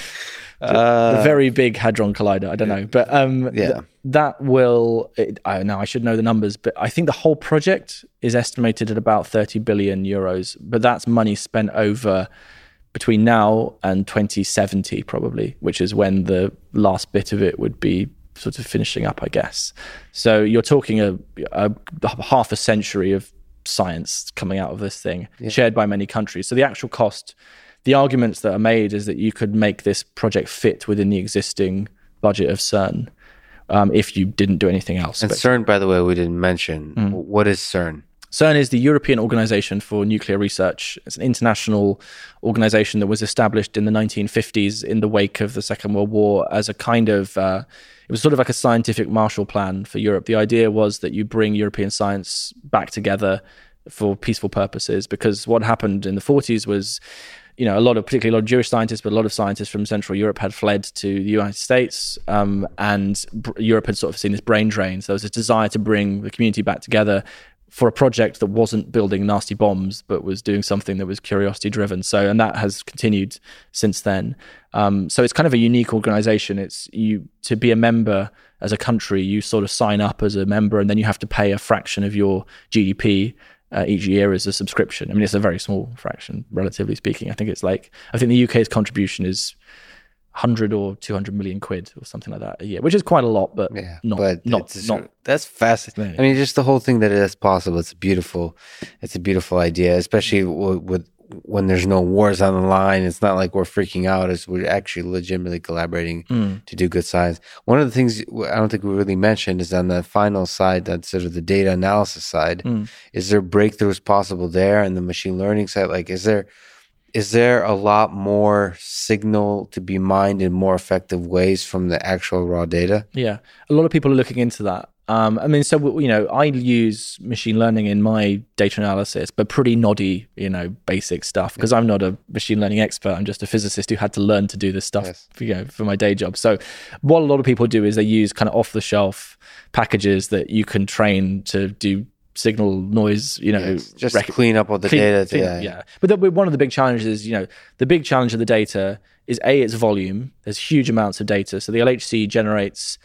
uh, the, very big hadron collider. I don't know, but um, yeah, th- that will. It, I know I should know the numbers, but I think the whole project is estimated at about thirty billion euros. But that's money spent over between now and 2070 probably which is when the last bit of it would be sort of finishing up i guess. So you're talking a, a half a century of science coming out of this thing yeah. shared by many countries. So the actual cost the arguments that are made is that you could make this project fit within the existing budget of cern um, if you didn't do anything else and but, cern by the way we didn't mention. Mm. what is cern CERN is the European Organization for Nuclear Research. It's an international organization that was established in the 1950s in the wake of the Second World War as a kind of, uh, it was sort of like a scientific Marshall Plan for Europe. The idea was that you bring European science back together for peaceful purposes because what happened in the 40s was you know, a lot of, particularly a lot of Jewish scientists, but a lot of scientists from Central Europe had fled to the United States, um, and Europe had sort of seen this brain drain. So there was a desire to bring the community back together for a project that wasn't building nasty bombs, but was doing something that was curiosity driven. So, and that has continued since then. Um, so it's kind of a unique organization. It's you to be a member as a country, you sort of sign up as a member, and then you have to pay a fraction of your GDP uh, each year as a subscription. I mean, it's a very small fraction, relatively speaking. I think it's like I think the UK's contribution is 100 or 200 million quid or something like that a year, which is quite a lot, but yeah, not, but not, not, that's fascinating. I mean, just the whole thing that it is possible. It's a beautiful, it's a beautiful idea, especially with, with when there's no wars on the line. It's not like we're freaking out. It's we're actually legitimately collaborating mm. to do good science. One of the things I don't think we really mentioned is on the final side, that sort of the data analysis side. Mm. Is there breakthroughs possible there, and the machine learning side? Like, is there is there a lot more signal to be mined in more effective ways from the actual raw data? Yeah, a lot of people are looking into that. Um, I mean, so you know, I use machine learning in my data analysis, but pretty noddy, you know, basic stuff because I'm not a machine learning expert. I'm just a physicist who had to learn to do this stuff, yes. for, you know, for my day job. So, what a lot of people do is they use kind of off the shelf packages that you can train to do signal noise, you know, yes, just rec- clean up all the clean, data. Clean, yeah. yeah. But the, one of the big challenges is, you know, the big challenge of the data is a its volume. There's huge amounts of data, so the LHC generates.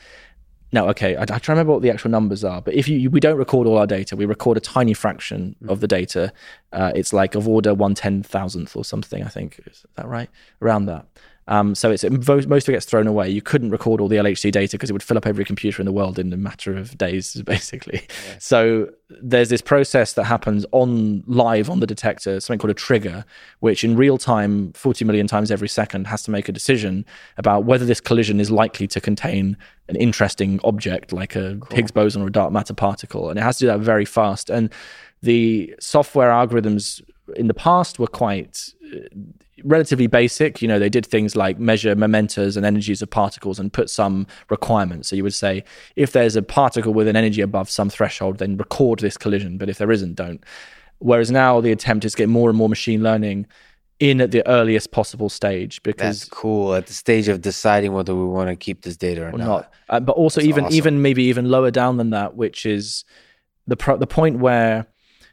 Now, okay, I, I try to remember what the actual numbers are, but if you we don't record all our data, we record a tiny fraction mm. of the data. Uh, it's like of order one ten thousandth or something. I think is that right? Around that. Um, so it's most of it gets thrown away. You couldn't record all the LHC data because it would fill up every computer in the world in a matter of days, *laughs* basically. Yeah. So there's this process that happens on live on the detector, something called a trigger, which in real time, 40 million times every second, has to make a decision about whether this collision is likely to contain an interesting object like a cool. Higgs boson or a dark matter particle, and it has to do that very fast. And the software algorithms in the past were quite uh, relatively basic. You know, they did things like measure momentas and energies of particles and put some requirements. So you would say, if there's a particle with an energy above some threshold, then record this collision. But if there isn't, don't. Whereas now the attempt is to get more and more machine learning in at the earliest possible stage because that's cool at the stage of deciding whether we want to keep this data or, or not. not. Uh, but also that's even awesome. even maybe even lower down than that, which is the pro- the point where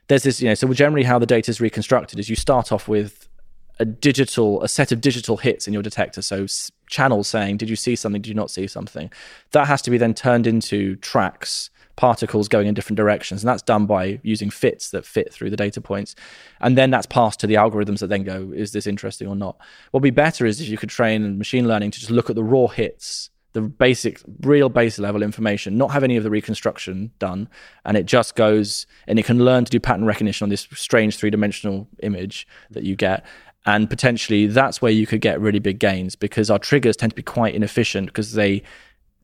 there's this you know so generally how the data is reconstructed is you start off with a digital a set of digital hits in your detector. So s- channels saying did you see something? Did you not see something? That has to be then turned into tracks particles going in different directions. And that's done by using fits that fit through the data points. And then that's passed to the algorithms that then go is this interesting or not? What would be better is if you could train machine learning to just look at the raw hits the basic, real base level information, not have any of the reconstruction done, and it just goes and it can learn to do pattern recognition on this strange three dimensional image that you get. And potentially that's where you could get really big gains because our triggers tend to be quite inefficient because they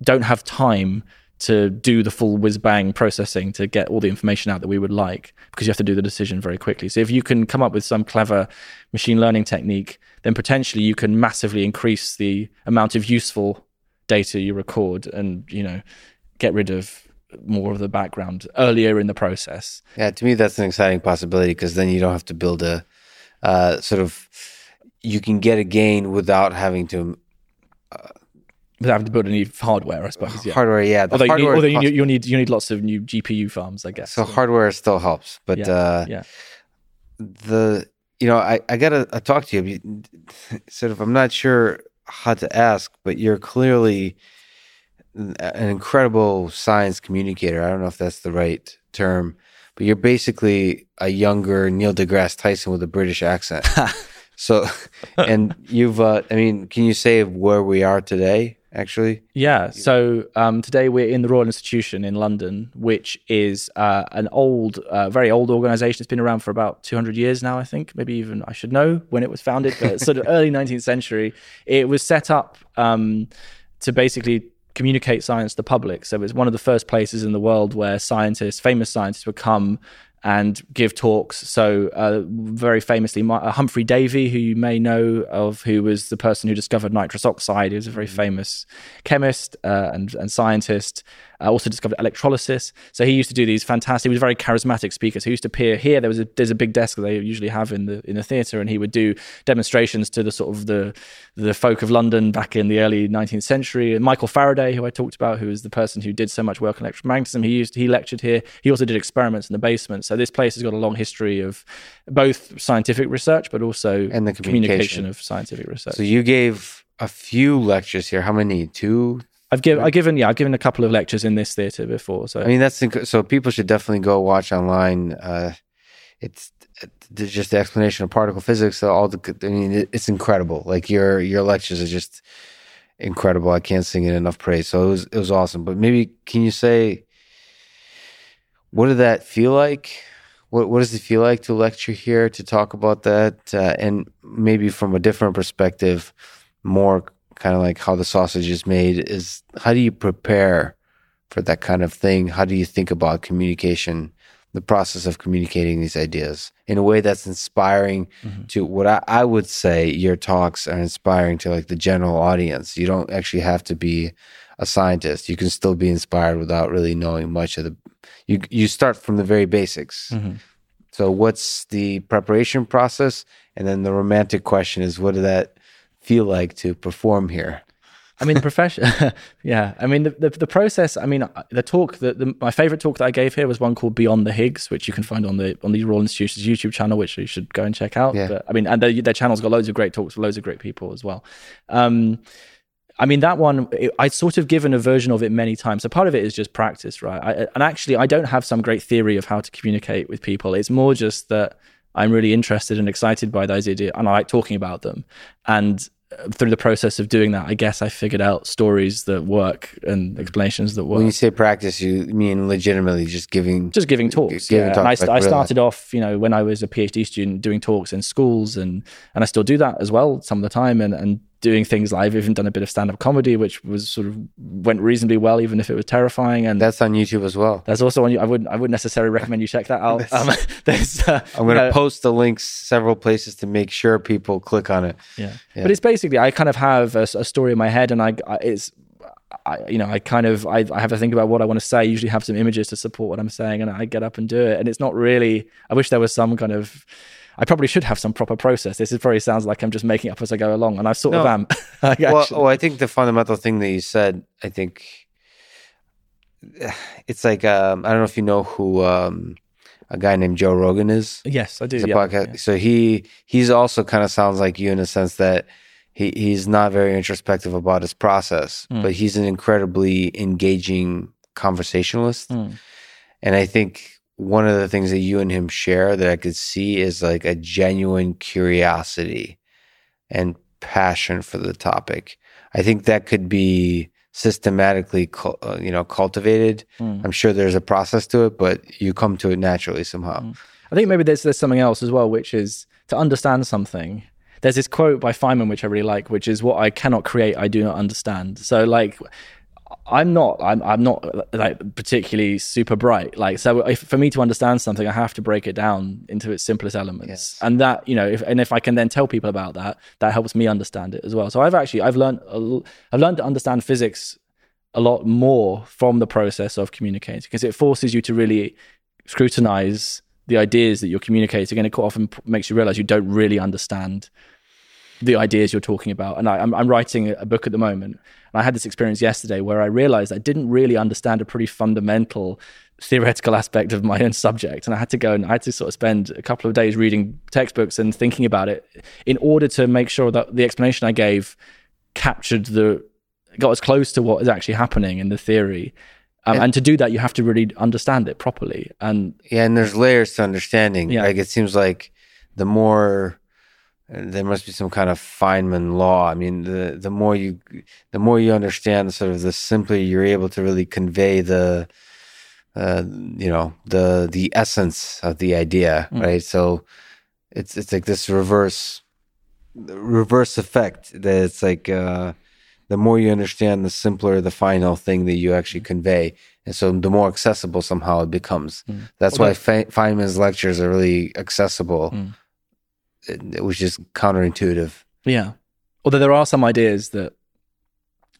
don't have time to do the full whiz bang processing to get all the information out that we would like because you have to do the decision very quickly. So if you can come up with some clever machine learning technique, then potentially you can massively increase the amount of useful data you record and you know get rid of more of the background earlier in the process. Yeah, to me that's an exciting possibility because then you don't have to build a uh, sort of you can get a gain without having to. Uh, without having to build any hardware, I suppose. Yeah. Hardware, yeah. Although, hardware you, need, although you, need, you need lots of new GPU farms, I guess. So, so. hardware still helps, but yeah, uh, yeah. the you know I I gotta I talk to you. Sort of, I'm not sure how to ask, but you're clearly an incredible science communicator. I don't know if that's the right term, but you're basically a younger Neil deGrasse Tyson with a British accent. *laughs* so, and you've, uh, I mean, can you say where we are today? Actually? Yeah. So um, today we're in the Royal Institution in London, which is uh, an old, uh, very old organization. It's been around for about 200 years now, I think. Maybe even I should know when it was founded, but sort of *laughs* early 19th century. It was set up um, to basically communicate science to the public. So it's one of the first places in the world where scientists, famous scientists, would come and give talks. So, uh, very famously, uh, Humphrey Davy, who you may know of, who was the person who discovered nitrous oxide, he was a very mm-hmm. famous chemist uh, and, and scientist. Uh, also discovered electrolysis. So he used to do these fantastic. He was a very charismatic speaker. So he used to appear here. There was a there's a big desk that they usually have in the in the theatre, and he would do demonstrations to the sort of the the folk of London back in the early 19th century. And Michael Faraday, who I talked about, who was the person who did so much work on electromagnetism, he used he lectured here. He also did experiments in the basement. So this place has got a long history of both scientific research, but also and the communication, communication of scientific research. So you gave a few lectures here. How many? Two, I've given, I've given, yeah, I've given a couple of lectures in this theatre before. So I mean, that's inc- so people should definitely go watch online. Uh, it's, it's just the explanation of particle physics. All the, I mean, it's incredible. Like your your lectures are just incredible. I can't sing it enough praise. So it was it was awesome. But maybe can you say what did that feel like? What what does it feel like to lecture here to talk about that, uh, and maybe from a different perspective, more kind of like how the sausage is made is how do you prepare for that kind of thing? How do you think about communication, the process of communicating these ideas in a way that's inspiring mm-hmm. to what I, I, would say your talks are inspiring to like the general audience. You don't actually have to be a scientist. You can still be inspired without really knowing much of the you you start from the very basics. Mm-hmm. So what's the preparation process? And then the romantic question is what did that feel like to perform here? I mean, the profession. *laughs* yeah, I mean the, the, the process. I mean, the talk. The, the, my favorite talk that I gave here was one called Beyond the Higgs, which you can find on the on the Royal Institution's YouTube channel, which you should go and check out. Yeah. But, I mean, and their, their channel's got loads of great talks, loads of great people as well. Um, I mean, that one, it, I'd sort of given a version of it many times. So part of it is just practice, right? I, and actually, I don't have some great theory of how to communicate with people. It's more just that I'm really interested and excited by those ideas and I like talking about them. And uh, through the process of doing that, I guess I figured out stories that work and explanations that work. When you say practice, you mean legitimately just giving, just giving talks. Giving yeah, talks, I, I, started off, you know, when I was a PhD student, doing talks in schools, and and I still do that as well some of the time, and and doing things live. I've even done a bit of stand up comedy, which was sort of went reasonably well, even if it was terrifying. And that's on YouTube as well. That's also on. I wouldn't. I wouldn't necessarily recommend you check that out. um, *laughs* there's, uh, I'm going to post the links several places to make sure people click on it. Yeah, yeah. but it's basically I kind of have a, a story in my head, and I, I it's I, you know, I kind of I, I, have to think about what I want to say. I usually have some images to support what I'm saying, and I get up and do it. And it's not really. I wish there was some kind of I probably should have some proper process. This is probably sounds like I'm just making up as I go along, and I sort no. of am. *laughs* well, well, I think the fundamental thing that you said, I think *sighs* it's like um, I don't know if you know who um, a guy named Joe Rogan is. Yes, I do. Yeah, yeah. So he he's also kind of sounds like you in a sense that he he's not very introspective about his process, mm. but he's an incredibly engaging conversationalist. Mm. And I think one of the things that you and him share that I could see is like a genuine curiosity and passion for the topic. I think that could be systematically, uh, you know, cultivated. Mm. I'm sure there's a process to it, but you come to it naturally somehow. Mm. I think maybe there's there's something else as well, which is to understand something. There's this quote by Feynman which I really like, which is "What I cannot create, I do not understand." So, like, I'm not I'm I'm not like particularly super bright. Like so if, for me to understand something I have to break it down into its simplest elements. Yes. And that, you know, if and if I can then tell people about that, that helps me understand it as well. So I've actually I've learned I've learned to understand physics a lot more from the process of communicating because it forces you to really scrutinize the ideas that you're communicating and it quite often makes you realize you don't really understand the ideas you're talking about. And I, I'm, I'm writing a book at the moment and I had this experience yesterday where I realized I didn't really understand a pretty fundamental theoretical aspect of my own subject. And I had to go and I had to sort of spend a couple of days reading textbooks and thinking about it in order to make sure that the explanation I gave captured the, got as close to what is actually happening in the theory. Um, and, and, to do that, you have to really understand it properly. And yeah, and there's layers to understanding. Yeah. Like it seems like the more there must be some kind of Feynman law. I mean, the the more you the more you understand, sort of the simpler you're able to really convey the uh, you know the the essence of the idea, mm. right? So it's it's like this reverse reverse effect that it's like uh, the more you understand, the simpler the final thing that you actually convey. And so the more accessible somehow it becomes. Mm. That's Well, why Fe- Feynman's lectures are really accessible, Mm. It- it was just counterintuitive. Yeah. Although there are some ideas that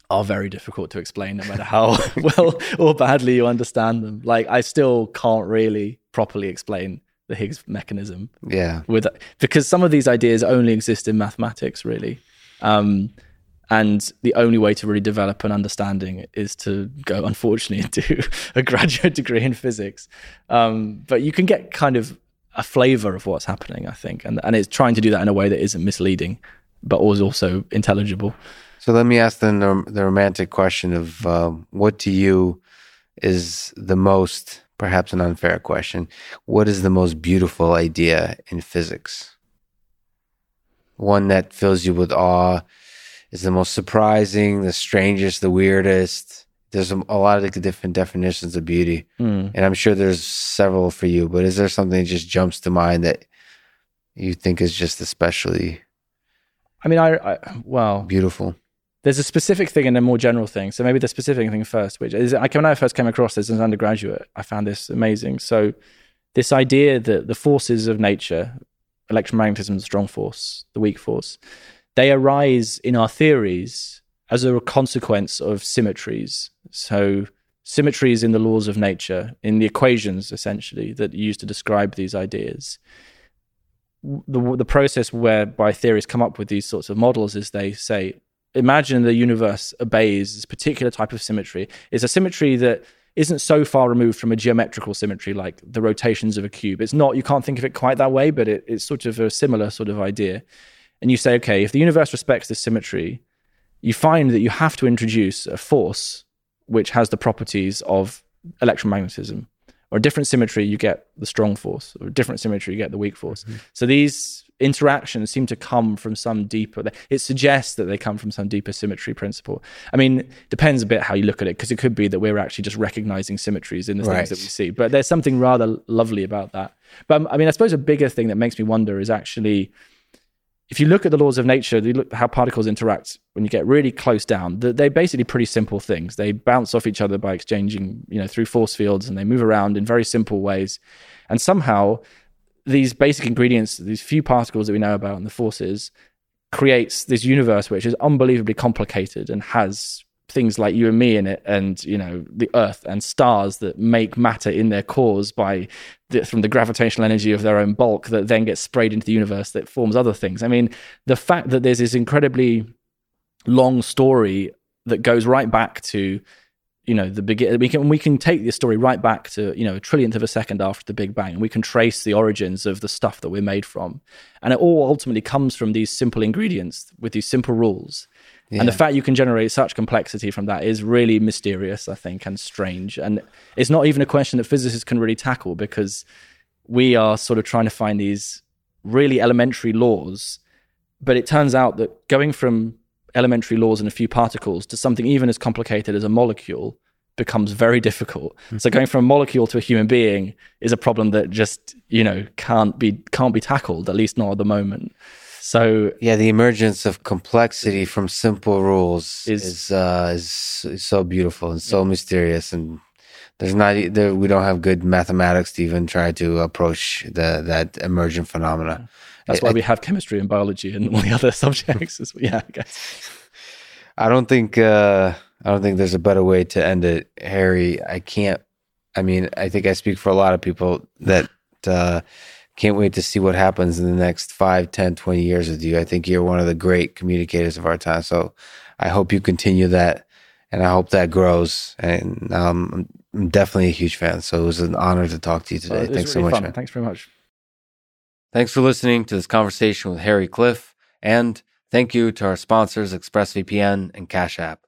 are very difficult to explain, no matter how *laughs* well or badly you understand them. Like I still can't really properly explain the Higgs mechanism Yeah. with because some of these ideas only exist in mathematics, really. Um, and the only way to really develop an understanding is to go, unfortunately, *laughs* into a graduate degree in physics. Um, but you can get kind of a flavor of what's happening, I think, and and it's trying to do that in a way that isn't misleading, but was also intelligible. So let me ask then the, romantic question of um, what to you is the most, perhaps an unfair question, what is the most beautiful idea in physics? One that fills you with awe, is the most surprising, the strangest, the weirdest. There's a, lot of different definitions of beauty, Mm. and I'm sure there's several for you. But is there something that just jumps to mind that you think is just especially I mean, I, I well, beautiful? there's a specific thing and a more general thing. So maybe the specific thing first, which is I when I first came across this as an undergraduate, I found this amazing. So this idea that the forces of nature, electromagnetism, the strong force, the weak force, they arise in our theories as a consequence of symmetries. So symmetries in the laws of nature, in the equations essentially that you use to describe these ideas. The, the process whereby theories come up with these sorts of models is they say imagine the universe obeys this particular type of symmetry. It's a symmetry that isn't so far removed from a geometrical symmetry like the rotations of a cube. It's not you can't think of it quite that way but it, it's sort of a similar sort of idea. And you say okay if the universe respects this symmetry you find that you have to introduce a force which has the properties of electromagnetism. Or a different symmetry you get the strong force. Or a different symmetry you get the weak force. Mm-hmm. So these interactions seem to come from some deeper. It suggests that they come from some deeper symmetry principle. I mean depends a bit how you look at it because it could be that we're actually just recognizing symmetries in the Right. things that we see. But there's something rather lovely about that. But um, i mean i suppose a bigger thing that makes me wonder is actually if you look at the laws of nature, you look how particles interact when you get really close down. They're basically pretty simple things. They bounce off each other by exchanging, you know, through force fields, and they move around in very simple ways. And somehow, these basic ingredients, these few particles that we know about and the forces, creates this universe which is unbelievably complicated and has things like you and me in it and you know the earth and stars that make matter in their cores by the, from the gravitational energy of their own bulk that then gets sprayed into the universe that forms other things. I mean the fact that there's this incredibly long story that goes right back to you know the begin we can we can take this story right back to you know a trillionth of a second after the big bang and we can trace the origins of the stuff that we're made from. And it all ultimately comes from these simple ingredients with these simple rules and the fact you can generate such complexity from that is really mysterious i think and strange and it's not even a question that physicists can really tackle because we are sort of trying to find these really elementary laws but it turns out that going from elementary laws in a few particles to something even as complicated as a molecule becomes very difficult. Mm-hmm. So going from a molecule to a human being is a problem that just, you know, can't be can't be tackled, at least not at the moment. So Yeah, the emergence of complexity from simple rules Is- is uh, is, is so beautiful and so mysterious, and there's not there, we don't have good mathematics to even try to approach the that emergent phenomena. that's I- why we have chemistry and biology and all the other *laughs* subjects. as- yeah, I guess. I don't think uh, I don't think there's a better way to end it, Harry. I can't. I mean, I think I speak for a lot of people that uh, can't wait to see what happens in the next 5, 10, 20 years with you. I think you're one of the great communicators of our time. So I hope you continue that, and I hope that grows. And um, I'm definitely a huge fan. So it was an honor to talk to you today. Well, Thanks really so much, man. Thanks very much. Thanks for listening to this conversation with Harry Cliff, and thank you to our sponsors, ExpressVPN and Cash App.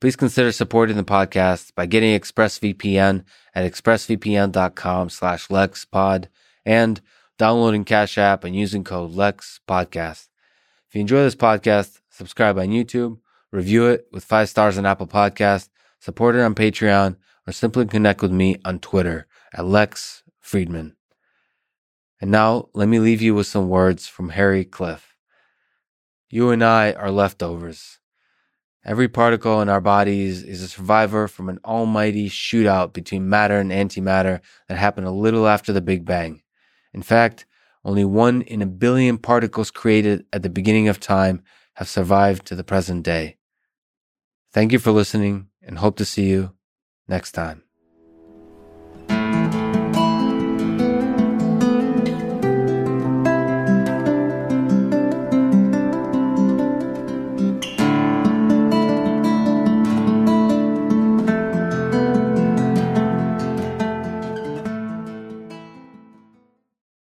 Please consider supporting the podcast by getting ExpressVPN at expressvpn.com slash lexpod and downloading Cash App and using code LEXPODCAST. If you enjoy this podcast, subscribe on YouTube, review it with five stars on Apple Podcast, support it on Patreon, or simply connect with me on Twitter at Lex Fridman. And now let me leave you with some words from Harry Cliff. You and I are leftovers. Every particle in our bodies is a survivor from an almighty shootout between matter and antimatter that happened a little after the Big Bang. In fact, only one in a billion particles created at the beginning of time have survived to the present day. Thank you for listening and hope to see you next time.